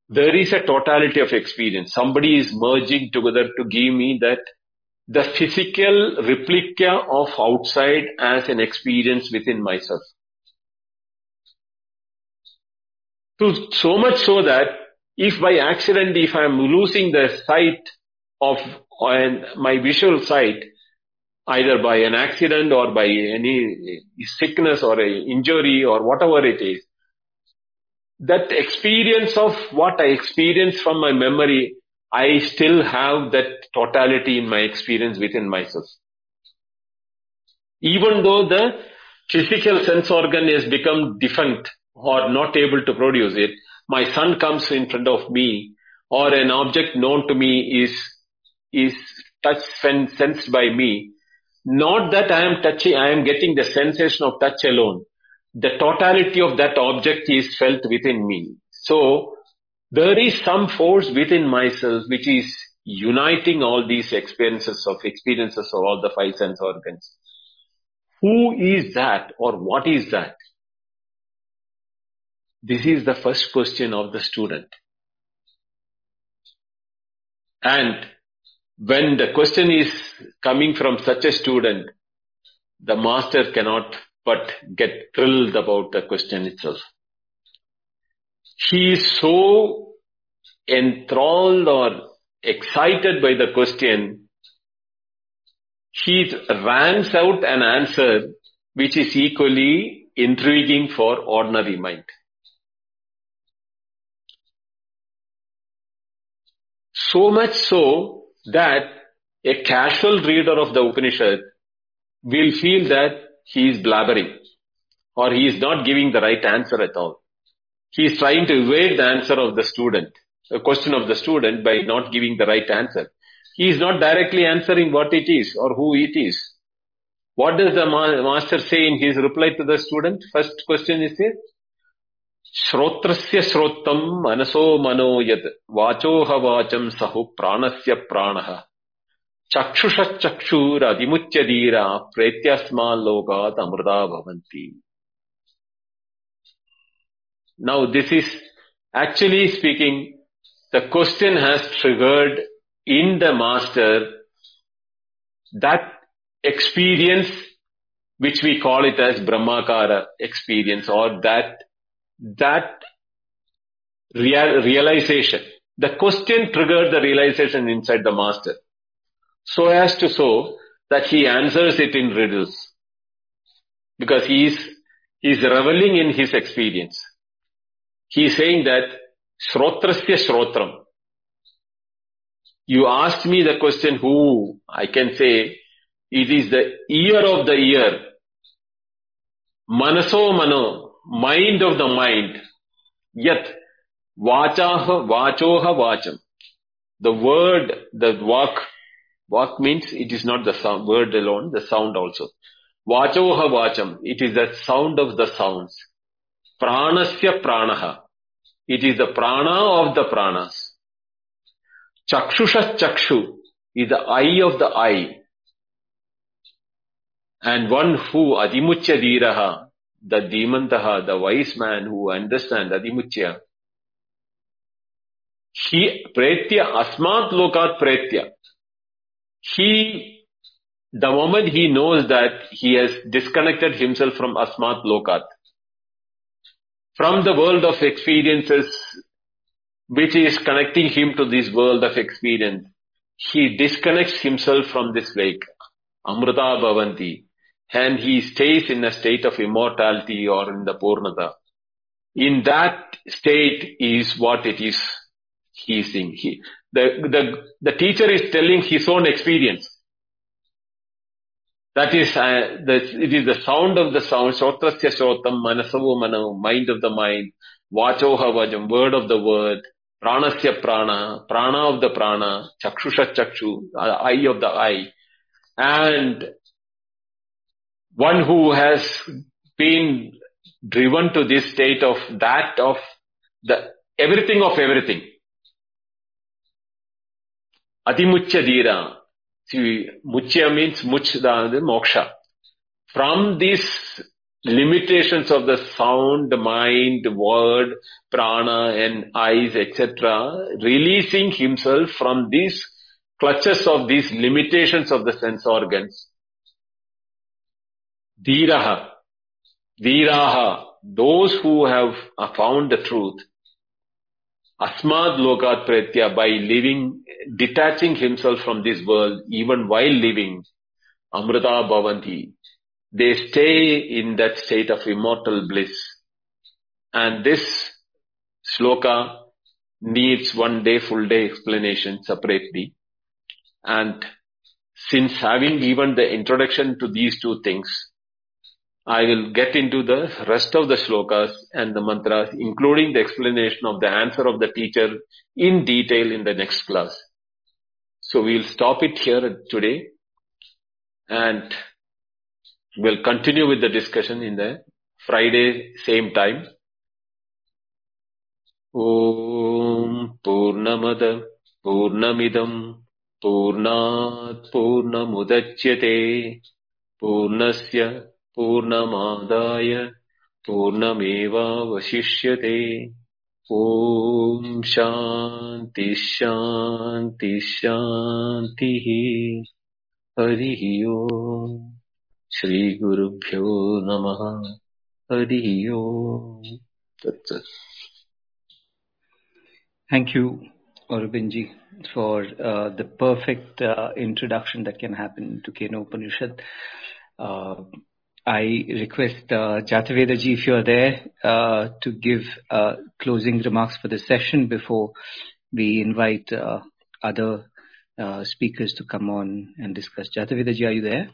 there is a totality of experience. Somebody is merging together to give me that the physical replica of outside as an experience within myself. To so much so that if by accident, if I am losing the sight of my visual sight, either by an accident or by any sickness or injury or whatever it is, that experience of what I experienced from my memory, I still have that totality in my experience within myself. Even though the physical sense organ has become defunct or not able to produce it, my son comes in front of me or an object known to me is, is touched, and sensed by me. Not that I am touching, I am getting the sensation of touch alone the totality of that object is felt within me. So there is some force within myself which is uniting all these experiences of experiences of all the five sense organs. Who is that or what is that? This is the first question of the student. And when the question is coming from such a student, the master cannot but get thrilled about the question itself. He is so enthralled or excited by the question, he ranks out an answer which is equally intriguing for ordinary mind. So much so that a casual reader of the Upanishad will feel that he is blabbering or he is not giving the right answer at all. He is trying to evade the answer of the student, the question of the student by not giving the right answer. He is not directly answering what it is or who it is. What does the master say in his reply to the student? First question is here. श्रोत्रस्य श्रोत्तम् मनसो मनो यत् वाचोह वाचम् सहो प्राणस्य प्राणः चक्षुषचक्षुरधिमुच्यधीरा प्रेत्यस्माल्लोकात् Amrita bhavanti. Now this is actually speaking, the question has triggered in the master that experience which we call it as Brahmakara experience or that, that real, realization the question triggered the realization inside the master. So as to so that he answers it in riddles. Because he is, he is reveling in his experience. He is saying that Shrotrasya Shrotram. You asked me the question who, I can say, it is the ear of the ear. Manaso mano, mind of the mind. Yet, vachaha, vachoha vacham. The word, the vak, vak means it is not the sound, word alone, the sound also. Vachoha vacham, it is the sound of the sounds. Pranasya pranaha, it is the prana of the pranas. Chakshusha chakshu is the eye of the eye. And one who adimuchya dhiraha, the dhimantaha, the wise man who understands adimuchya, he pretya asmat lokat pretya. He, the moment he knows that he has disconnected himself from asmat lokat, from the world of experiences which is connecting him to this world of experience. He disconnects himself from this lake, Amrita Bhavanti, and he stays in a state of immortality or in the Purnata. In that state is what it is he is seeing. He, the, the, the teacher is telling his own experience. That is, uh, the, it is the sound of the sound, Shotrasya Shotam, Manasavu mind of the mind, Vachoha Vajam, word of the word, Pranasya Prana, Prana of the Prana, Chakshusha Chakshu, eye of the eye. And one who has been driven to this state of that of the everything of everything. Adimuchya Dira, See, muchya means muchda, moksha. From these limitations of the sound, mind, word, prana and eyes, etc., releasing himself from these clutches of these limitations of the sense organs. Dhiraha, Dhiraha, those who have found the truth, Asmad Lokat Pretya, by living, detaching himself from this world, even while living, Amrita Bhavanti, they stay in that state of immortal bliss. And this sloka needs one day, full day explanation separately. And since having given the introduction to these two things, I will get into the rest of the shlokas and the mantras, including the explanation of the answer of the teacher in detail in the next class. So we'll stop it here today and we'll continue with the discussion in the Friday same time. Om Purnamada Purnamidam Purnat Purnamudachyate Purnasya पूर्णमादाय पूर्णमेवावशिष्यते ॐ शान्ति हरिः ओम् श्रीगुरुभ्यो नमः हरिः ओम् Thank you, Aurobinji, for uh, the perfect uh, introduction that can happen to Kena Upanishad. Uh, I request uh, Jatavedaji, if you're there, uh, to give uh, closing remarks for the session before we invite other speakers to come on and discuss. Jatavedaji, are you there?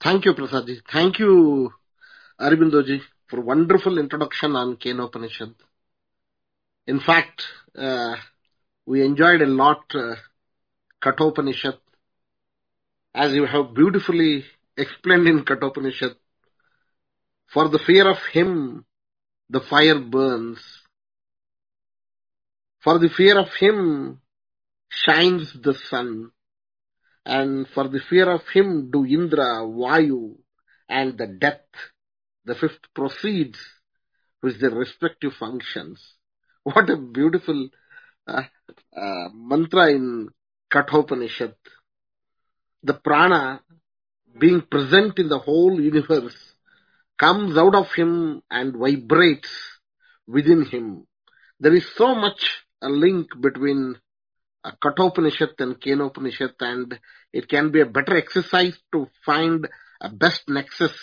Thank you, Prasadji. Thank you, Aurobindoji, for wonderful introduction on Kenopanishad. In fact, we enjoyed a lot Katopanishad as you have beautifully explained in Katopanishad. For the fear of him, the fire burns. For the fear of him shines the sun. And for the fear of him do Indra, Vayu, and the death, the fifth proceeds with their respective functions. What a beautiful uh, uh, mantra in Kathopanishad. The prana being present in the whole universe comes out of him and vibrates within him. there is so much a link between a Kathopanishad and Kenopanishad and it can be a better exercise to find a best nexus.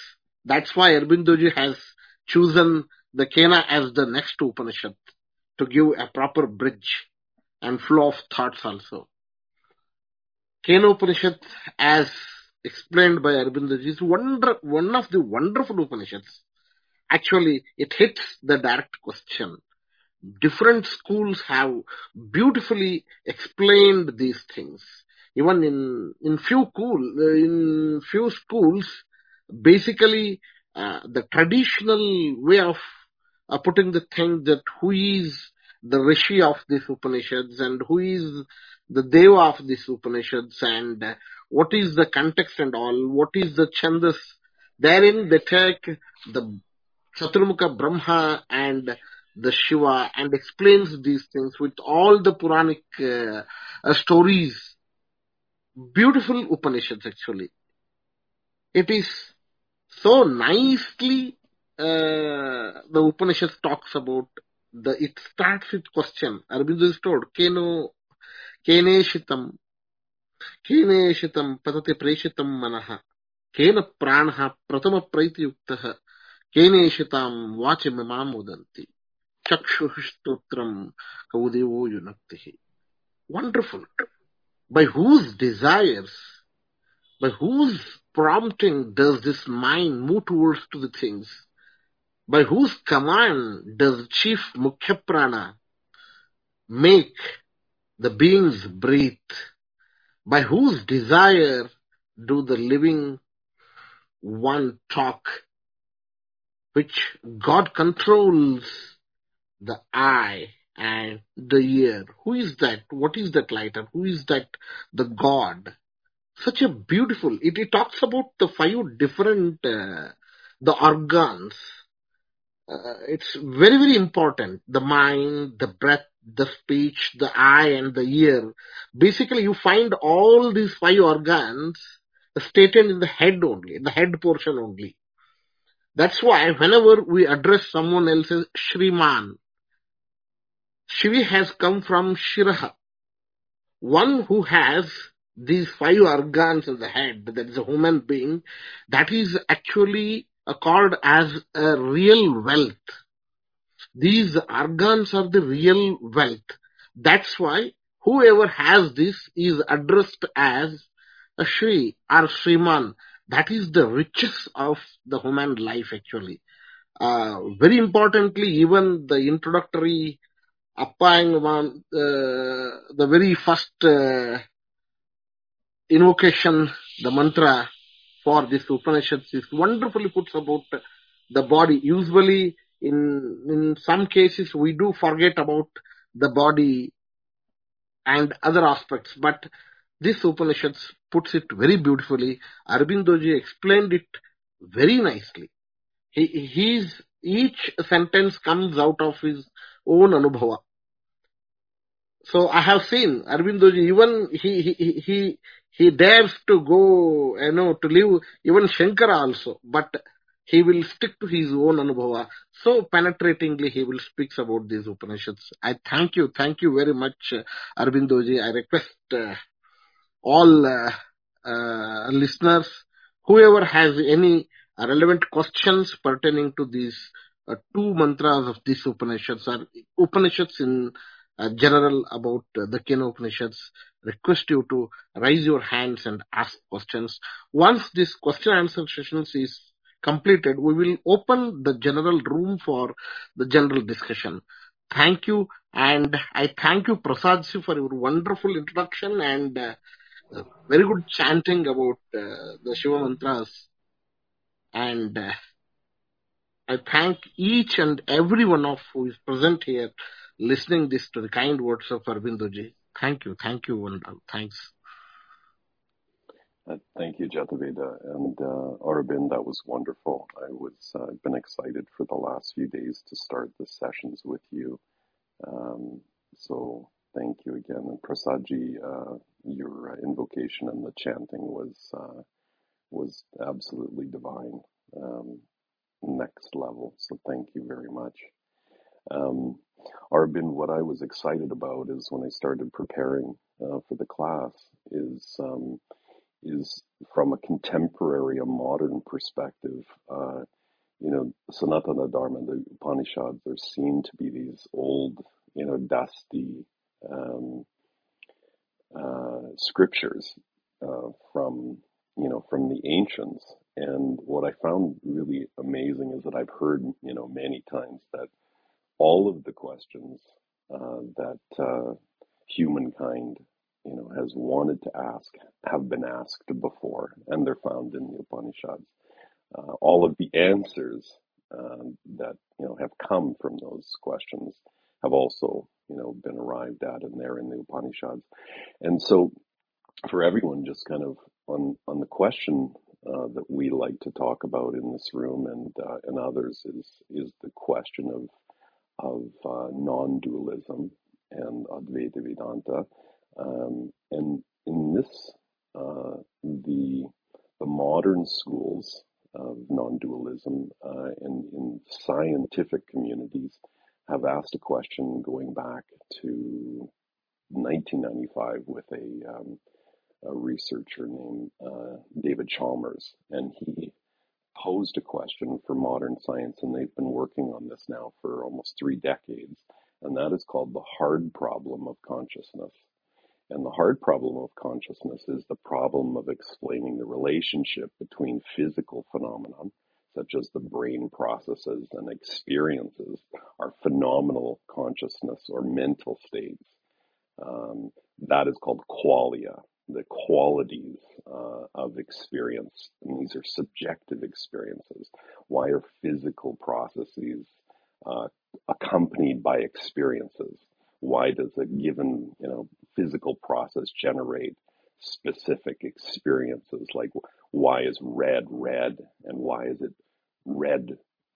That's why Aurobindoji has chosen the Kena as the next Upanishad to give a proper bridge and flow of thoughts also. Kena Upanishad as explained by Aurobindoji is wonder, one of the wonderful Upanishads. Actually, it hits the direct question. Different schools have beautifully explained these things. Even in, in few cool, in few schools, basically, uh, the traditional way of uh, putting the thing that who is the Rishi of these Upanishads and who is the Deva of these Upanishads and uh, what is the context and all, what is the chandas. Therein they take the Chaturmukha Brahma and the Shiva and explains these things with all the Puranic uh, uh, stories. Beautiful Upanishads actually. It is so nicely uh, the Upanishads talks about the it starts with question. Arvind is told, Keno Kene Shitam केनेशितम् पतति प्रेषितम् मनः केन प्राणः प्रथमप्रैतियुक्तः केनेशिताम् वाचिमिमाम् वदन्ति चक्षुः स्तोत्रम् कौदेवो युनक्तिः wonderful by whose desires by whose prompting does this mind move towards to the things by whose command does chief mukhya prana make the beings breathe, by whose desire do the living one talk, which God controls the eye and the ear. Who is that? What is that lighter? Who is that? The God. Such a beautiful, it, it talks about the five different, uh, the organs. Uh, it's very, very important. The mind, the breath, the speech, the eye and the ear. Basically you find all these five organs stated in the head only, the head portion only. That's why whenever we address someone else as Shriman, Shivi has come from Shiraha. One who has these five organs in the head, that is a human being, that is actually called as a real wealth these organs are the real wealth. That's why whoever has this is addressed as a Shri or Sriman. That is the riches of the human life actually. Uh, very importantly, even the introductory applying one, uh, the very first uh, invocation, the mantra for this Upanishads is wonderfully puts about the body. Usually in in some cases we do forget about the body and other aspects but this upanishads puts it very beautifully. Aurobindoji explained it very nicely. He his each sentence comes out of his own anubhava. So i have seen Aurobindoji even he he he he dares to go you know to live even shankara also but he will stick to his own anubhava. So penetratingly he will speak about these Upanishads. I thank you, thank you very much, uh, Aurobindoji. I request uh, all uh, uh, listeners, whoever has any relevant questions pertaining to these uh, two mantras of these Upanishads or Upanishads in general about the Kena Upanishads, request you to raise your hands and ask questions. Once this question answer session is completed, we will open the general room for the general discussion. Thank you, and I thank you, Prasadji, for your wonderful introduction and uh, very good chanting about uh, the Shiva mantras. And uh, I thank each and every one of who is present here, listening this to the kind words of Aurobindoji. Thank you, thank you, and thanks. Uh, thank you, Jataveda. And uh, that was wonderful. I was uh, been excited for the last few days to start the sessions with you. Um, so thank you again. And Prasadji, uh, your uh, invocation and the chanting was uh, was absolutely divine, um, next level. So thank you very much. Um, what I was excited about is when I started preparing uh, for the class is um, is from a contemporary, a modern perspective. Uh, you know, Sanatana Dharma, the Upanishads, are seen to be these old, you know, dusty um, uh, scriptures uh, from, you know, from the ancients. And what I found really amazing is that I've heard, you know, many times that all of the questions uh, that uh, humankind, you know, has wanted to ask have been asked before, and they're found in the Upanishads. Uh, all of the answers um, that you know have come from those questions have also, you know, been arrived at, and they're in the Upanishads. And so, for everyone, just kind of on on the question uh, that we like to talk about in this room and uh, and others is is the question of of uh, non-dualism and Advaita Vedanta. Um, and in this, uh, the the modern schools of non-dualism uh, and in scientific communities have asked a question going back to 1995 with a, um, a researcher named uh, David Chalmers, and he posed a question for modern science, and they've been working on this now for almost three decades, and that is called the hard problem of consciousness. And the hard problem of consciousness is the problem of explaining the relationship between physical phenomenon, such as the brain processes and experiences, our phenomenal consciousness or mental states. Um, that is called qualia, the qualities uh, of experience. And these are subjective experiences. Why are physical processes uh, accompanied by experiences? Why does a given you know physical process generate specific experiences? Like why is red red and why is it red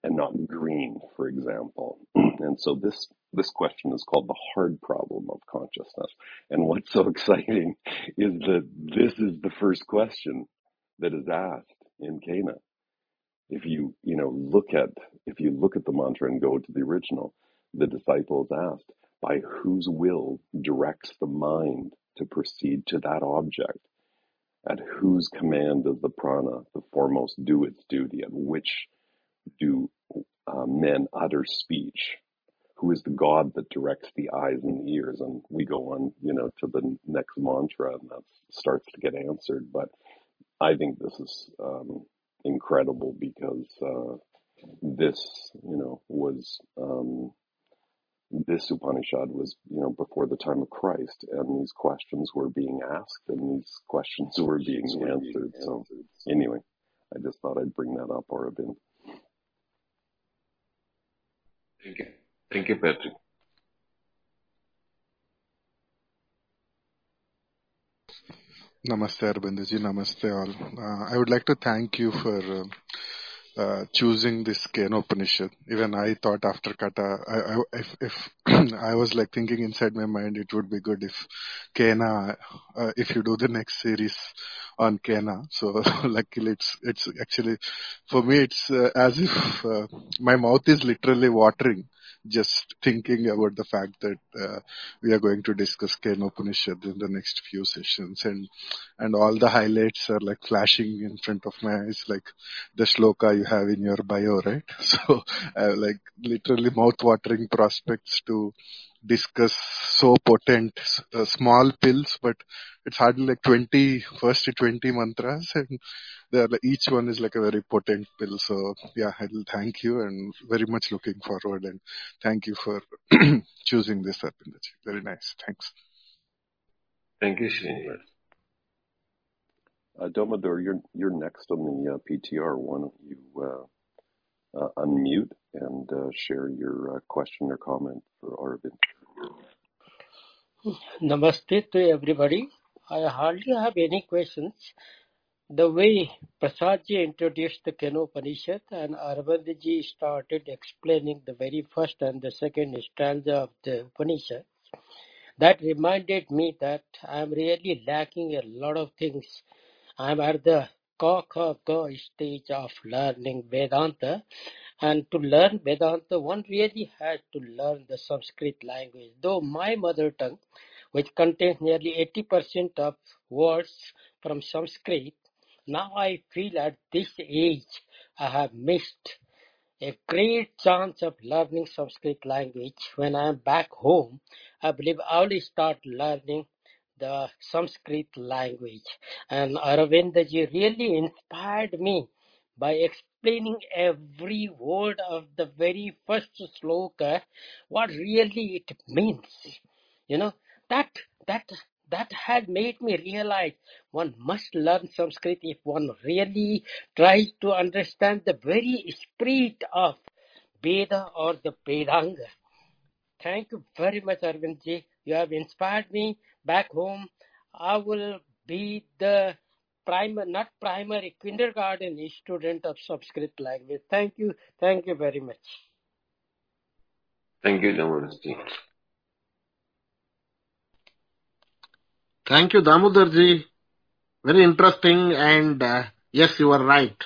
and not green, for example? and so this this question is called the hard problem of consciousness. And what's so exciting is that this is the first question that is asked in Kena. If you, you know, look at, if you look at the mantra and go to the original, the disciples asked, by whose will directs the mind to proceed to that object? At whose command does the prana, the foremost, do its duty? At which do uh, men utter speech? who is the God that directs the eyes and the ears. And we go on, you know, to the next mantra and that starts to get answered. But I think this is um, incredible because uh, this, you know, was um, this Upanishad was, you know, before the time of Christ, and these questions were being asked, and these questions were being answered. So, anyway, I just thought I'd bring that up, Aurobind. Thank you. Thank you, Patrick. Namaste, Arbindaji. Namaste, all. Uh, I would like to thank you for uh, uh, choosing this Kena Upanishad. Even I thought after Kata, I, I, if, if I was like thinking inside my mind, it would be good if Kena, uh, if you do the next series on Kena. So luckily, it's it's actually for me, it's uh, as if uh, my mouth is literally watering just thinking about the fact that uh, we are going to discuss Kena Upanishad in the next few sessions and and all the highlights are like flashing in front of my eyes like the shloka you have in your bio, right? So uh, like literally mouth-watering prospects to discuss so potent uh, small pills but it's hardly like 20 first 20 mantras and they're each one is like a very potent pill so yeah i'll thank you and very much looking forward and thank you for choosing this the very nice thanks thank you Srinivas. Uh, Damodar, you're you're next on the uh, PTR. Why don't you uh, uh, unmute and uh, share your uh, question or comment for Arvin? Namaste to everybody. I hardly have any questions. The way Prasadji introduced the Kenopanishad and Arvindji started explaining the very first and the second stanza of the Upanishad, that reminded me that I am really lacking a lot of things. I am at the Ka Kha Ga stage of learning Vedanta. And to learn Vedanta, one really has to learn the Sanskrit language. Though my mother tongue, which contains nearly 80% of words from Sanskrit, now I feel at this age I have missed a great chance of learning Sanskrit language. When I am back home, I believe I will start learning the Sanskrit language. And Aravindaji really inspired me by explaining every word of the very first sloka, what really it means. You know, that, that, that had made me realize one must learn Sanskrit if one really tries to understand the very spirit of Veda or the Vedanga. Thank you very much, Arvindji. You have inspired me back home. I will be the primary, not primary, kindergarten student of Sanskrit language. Thank you. Thank you very much. Thank you, Damodarji. Thank you, Damodarji. Very interesting and uh, yes, you are right.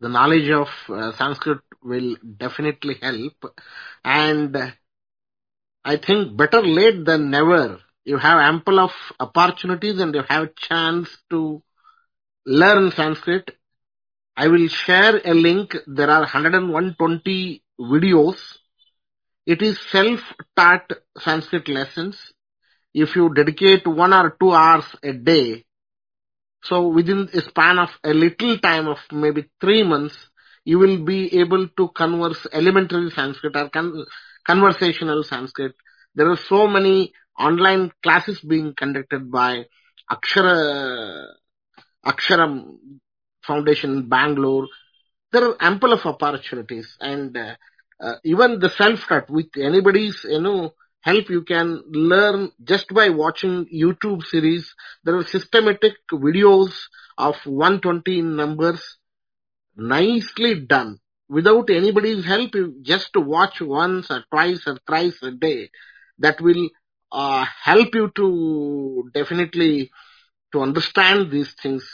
The knowledge of uh, Sanskrit will definitely help and uh, I think better late than never. You have ample of opportunities and you have chance to learn Sanskrit. I will share a link. There are 120 videos. It is self-taught Sanskrit lessons. If you dedicate one or two hours a day, so within a span of a little time of maybe three months, you will be able to converse elementary Sanskrit or con- conversational Sanskrit. There are so many online classes being conducted by Akshara, Aksharam Foundation, Bangalore. There are ample of opportunities and uh, uh, even the self-taught with anybody's, you know, help you can learn just by watching YouTube series. There are systematic videos of 120 numbers nicely done without anybody's help. You just watch once or twice or thrice a day. That will uh, help you to definitely to understand these things.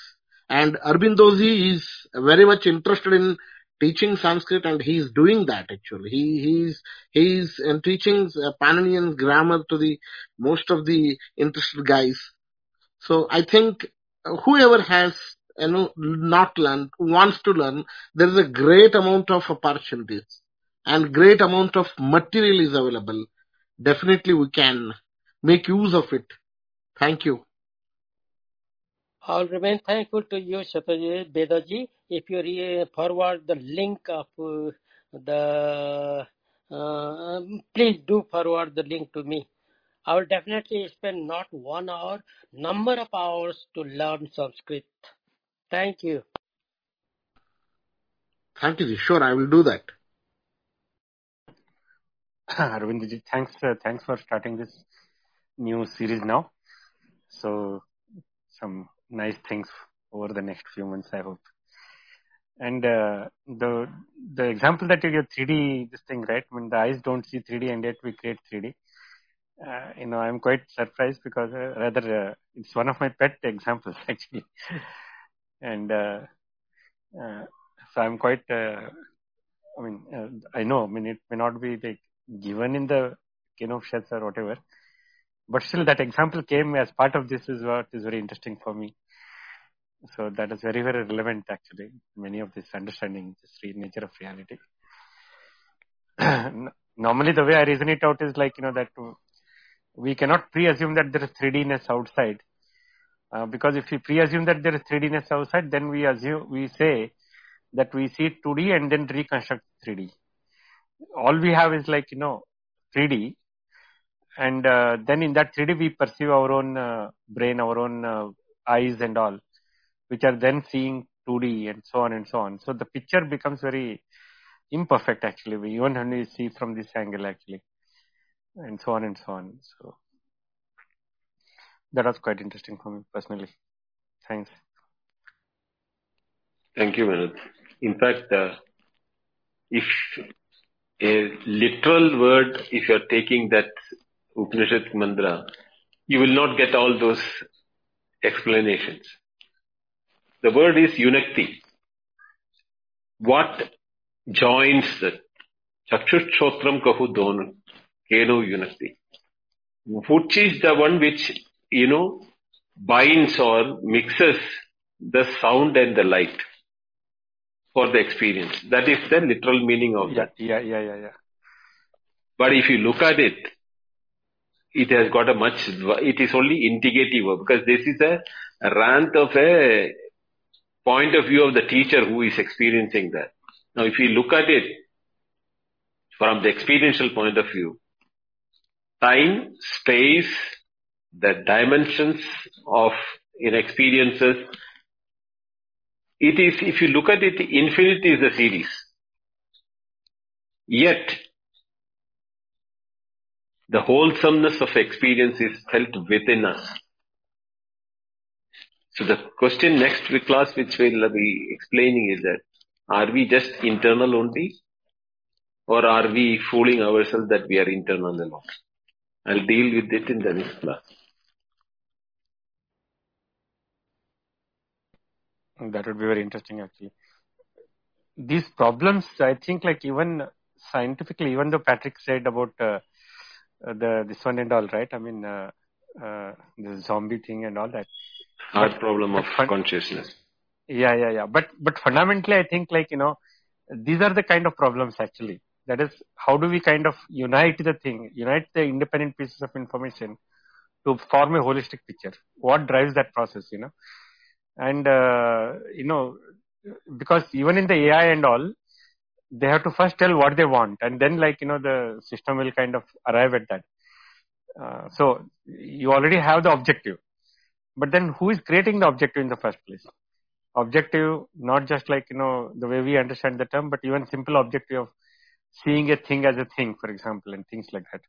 And Arbindoji is very much interested in teaching Sanskrit and he is doing that actually. He he's he's uh, teaching uh, Paninian grammar to the most of the interested guys. So I think whoever has you know not learned wants to learn, there is a great amount of opportunities and great amount of material is available. Definitely we can make use of it. Thank you. I'll remain thankful to you, Shataji Bedaji, if you re- forward the link of uh, the. Uh, please do forward the link to me. I will definitely spend not one hour, number of hours to learn Sanskrit. Thank you. Thank you. Sure, I will do that. Arvindji, thanks, uh, thanks for starting this new series now. So, some nice things over the next few months, I hope. And uh, the the example that you give 3D this thing, right? When the eyes don't see 3D and yet we create 3D. Uh, you know, I'm quite surprised because uh, rather uh, it's one of my pet examples actually. and uh, uh, so I'm quite. Uh, I mean, I know. I mean, it may not be like given in the Upanishads or whatever, but still that example came as part of this is what is very interesting for me. So that is very very relevant actually. Many of this understanding the nature of reality. Normally, the way I reason it out is like you know that we cannot pre-assume that there is 3Dness outside. Uh, because if we pre-assume that there is 3Dness outside, then we assume we say that we see 2D and then reconstruct 3D. All we have is like you know 3D, and uh, then in that 3D we perceive our own uh, brain, our own uh, eyes, and all, which are then seeing 2D and so on and so on. So the picture becomes very imperfect actually. We even only see from this angle actually and so on and so on. So that was quite interesting for me personally. Thanks. Thank you, Manoj. In fact, uh, if a literal word, if you are taking that Upanishad mantra, you will not get all those explanations. The word is yunakti. What joins the Chakshutshotram Kahu Don Keno yunakti. Which is the one which, you know, binds or mixes the sound and the light for the experience. That is the literal meaning of Yeah, that. yeah, yeah, yeah, yeah. But if you look at it, it has got a much, it is only indicative because this is a rant of a point of view of the teacher who is experiencing that. Now if you look at it from the experiential point of view, time, space, the dimensions of in experiences, it is, if you look at it, infinity is a series. Yet, the wholesomeness of experience is felt within us. So the question next week class which we'll be explaining is that, are we just internal only? Or are we fooling ourselves that we are internal alone? I'll deal with it in the next class. That would be very interesting actually. These problems, I think like even scientifically, even though Patrick said about uh, the this one and all, right? I mean, uh, uh, the zombie thing and all that. Hard problem of consciousness. Yeah, yeah, yeah. But but fundamentally, I think like you know, these are the kind of problems actually. That is, how do we kind of unite the thing, unite the independent pieces of information to form a holistic picture? What drives that process, you know? And uh, you know, because even in the AI and all, they have to first tell what they want, and then like you know, the system will kind of arrive at that. Uh, so you already have the objective, but then who is creating the objective in the first place? Objective, not just like you know the way we understand the term, but even simple objective of seeing a thing as a thing, for example, and things like that.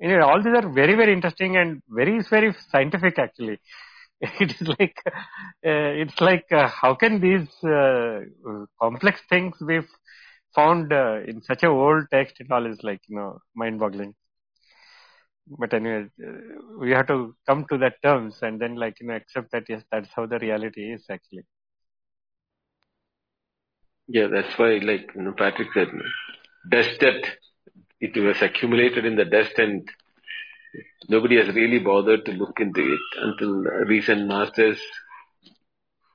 Know, all these are very, very interesting and very, very scientific actually. It is like, uh, it's like, uh, how can these uh, complex things be found uh, in such a old text and all is like, you know, mind boggling. But anyway, we have to come to that terms and then like, you know, accept that yes, that's how the reality is actually. Yeah, that's why, like you know, Patrick said, dust that it was accumulated in the dust, and nobody has really bothered to look into it until recent masters,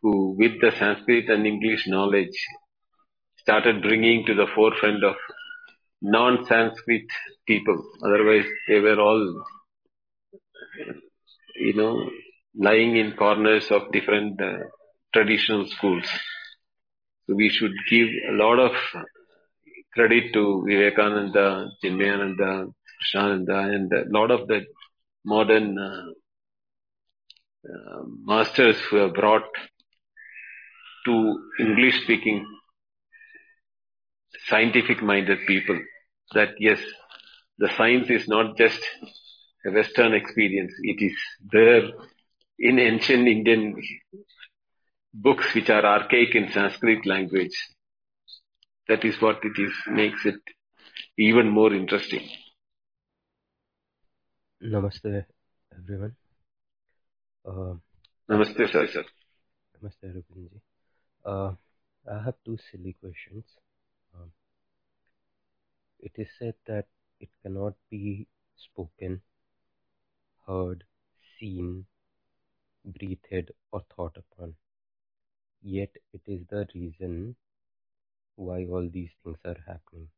who with the Sanskrit and English knowledge, started bringing to the forefront of non-Sanskrit people. Otherwise, they were all, you know, lying in corners of different uh, traditional schools. So we should give a lot of credit to Vivekananda, Chinmayananda, Krishnananda, and a lot of the modern uh, uh, masters who have brought to English-speaking scientific-minded people that yes, the science is not just a Western experience. It is there in ancient Indian books which are archaic in Sanskrit language. That is what it is, makes it even more interesting. Namaste, everyone. Uh, Namaste, sir. sir. Namaste, Rupinji. Uh, I have two silly questions. It is said that it cannot be spoken, heard, seen, breathed, or thought upon. Yet it is the reason why all these things are happening.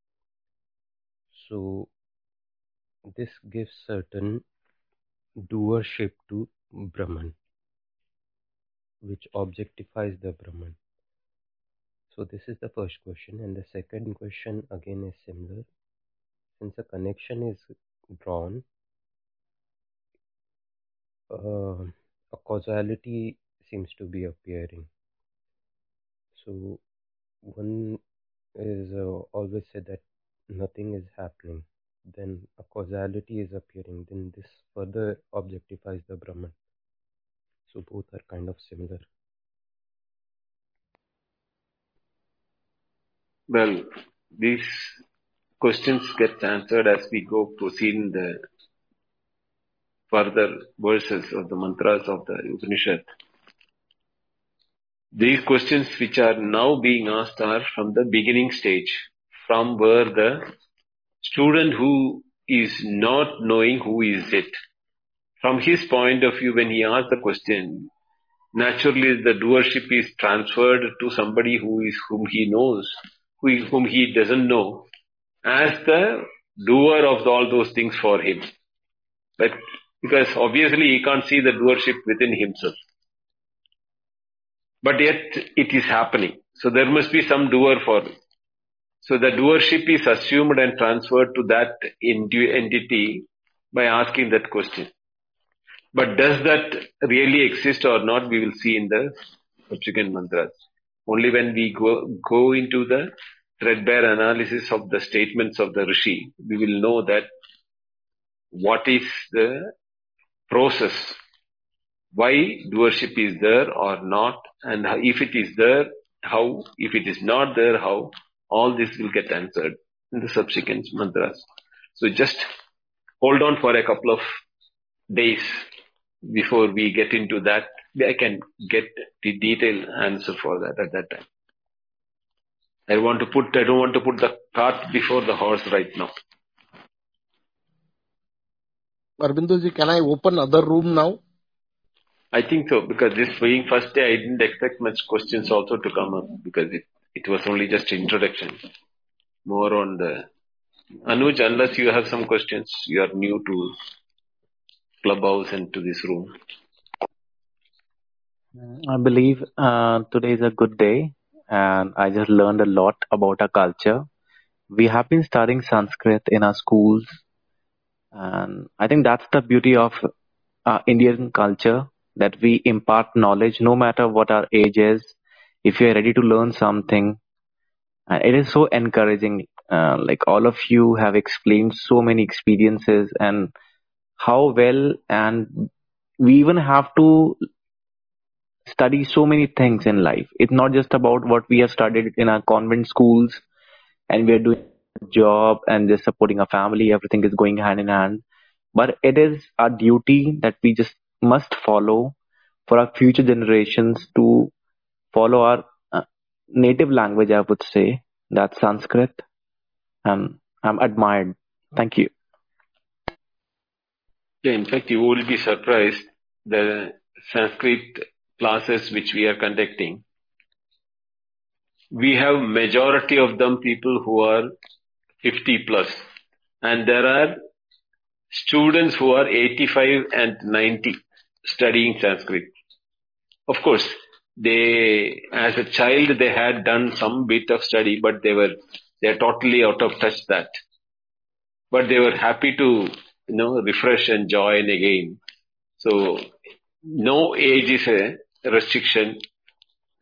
So this gives certain doership to Brahman, which objectifies the Brahman. So this is the first question, and the second question again is similar. Since a connection is drawn, uh, a causality seems to be appearing. So one is uh, always said that nothing is happening. Then a causality is appearing. Then this further objectifies the Brahman. So both are kind of similar. Well, these questions get answered as we go proceed in the further verses of the mantras of the Upanishad. these questions which are now being asked are from the beginning stage, from where the student who is not knowing who is it. From his point of view, when he asks the question, naturally the doership is transferred to somebody who is whom he knows, who, whom he doesn't know, as the doer of all those things for him. But because obviously he can't see the doership within himself. But yet it is happening. So there must be some doer for it. So the doership is assumed and transferred to that entity by asking that question. But does that really exist or not, we will see in the subsequent mantras. Only when we go, into the threadbare analysis of the statements of the Rishi, we will know that what is the process, why doership is there or not, and if it is there, how, if it is not there, how, all this will get answered in the subsequent mantras. So just hold on for a couple of days before we get into that. I can get the detailed answer for that at that time. I want to put, I don't want to put the cart before the horse right now. Arbindoji, can I open other room now? I think so, because this being first day, I didn't expect much questions also to come up, because it, it was only just introduction. More on the... Anuj, unless you have some questions, you are new to Clubhouse and to this room. I believe uh, today is a good day, and I just learned a lot about our culture. We have been studying Sanskrit in our schools, and I think that's the beauty of uh, Indian culture that we impart knowledge no matter what our age is. If you're ready to learn something, uh, it is so encouraging. Uh, like all of you have explained so many experiences and how well, and we even have to study so many things in life. It's not just about what we have studied in our convent schools and we are doing a job and just supporting our family. Everything is going hand in hand. But it is our duty that we just must follow for our future generations to follow our uh, native language, I would say. That's Sanskrit. Um, I'm admired. Thank you. Yeah, in fact, you will be surprised the Sanskrit classes which we are conducting. We have majority of them people who are 50 plus and there are students who are 85 and 90 studying Sanskrit. Of course, they, as a child, they had done some bit of study, but they were, they're totally out of touch that. But they were happy to, you know, refresh and join again. So, no age is a restriction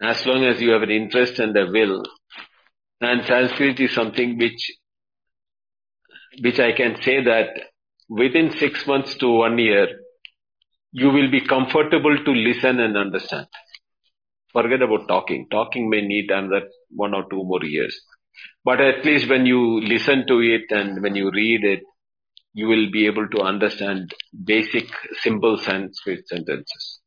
as long as you have an interest and a will. And Sanskrit is something which, which I can say that within six months to one year, you will be comfortable to listen and understand. Forget about talking. Talking may need another one or two more years. But at least when you listen to it and when you read it, you will be able to understand basic simple Sanskrit sentences.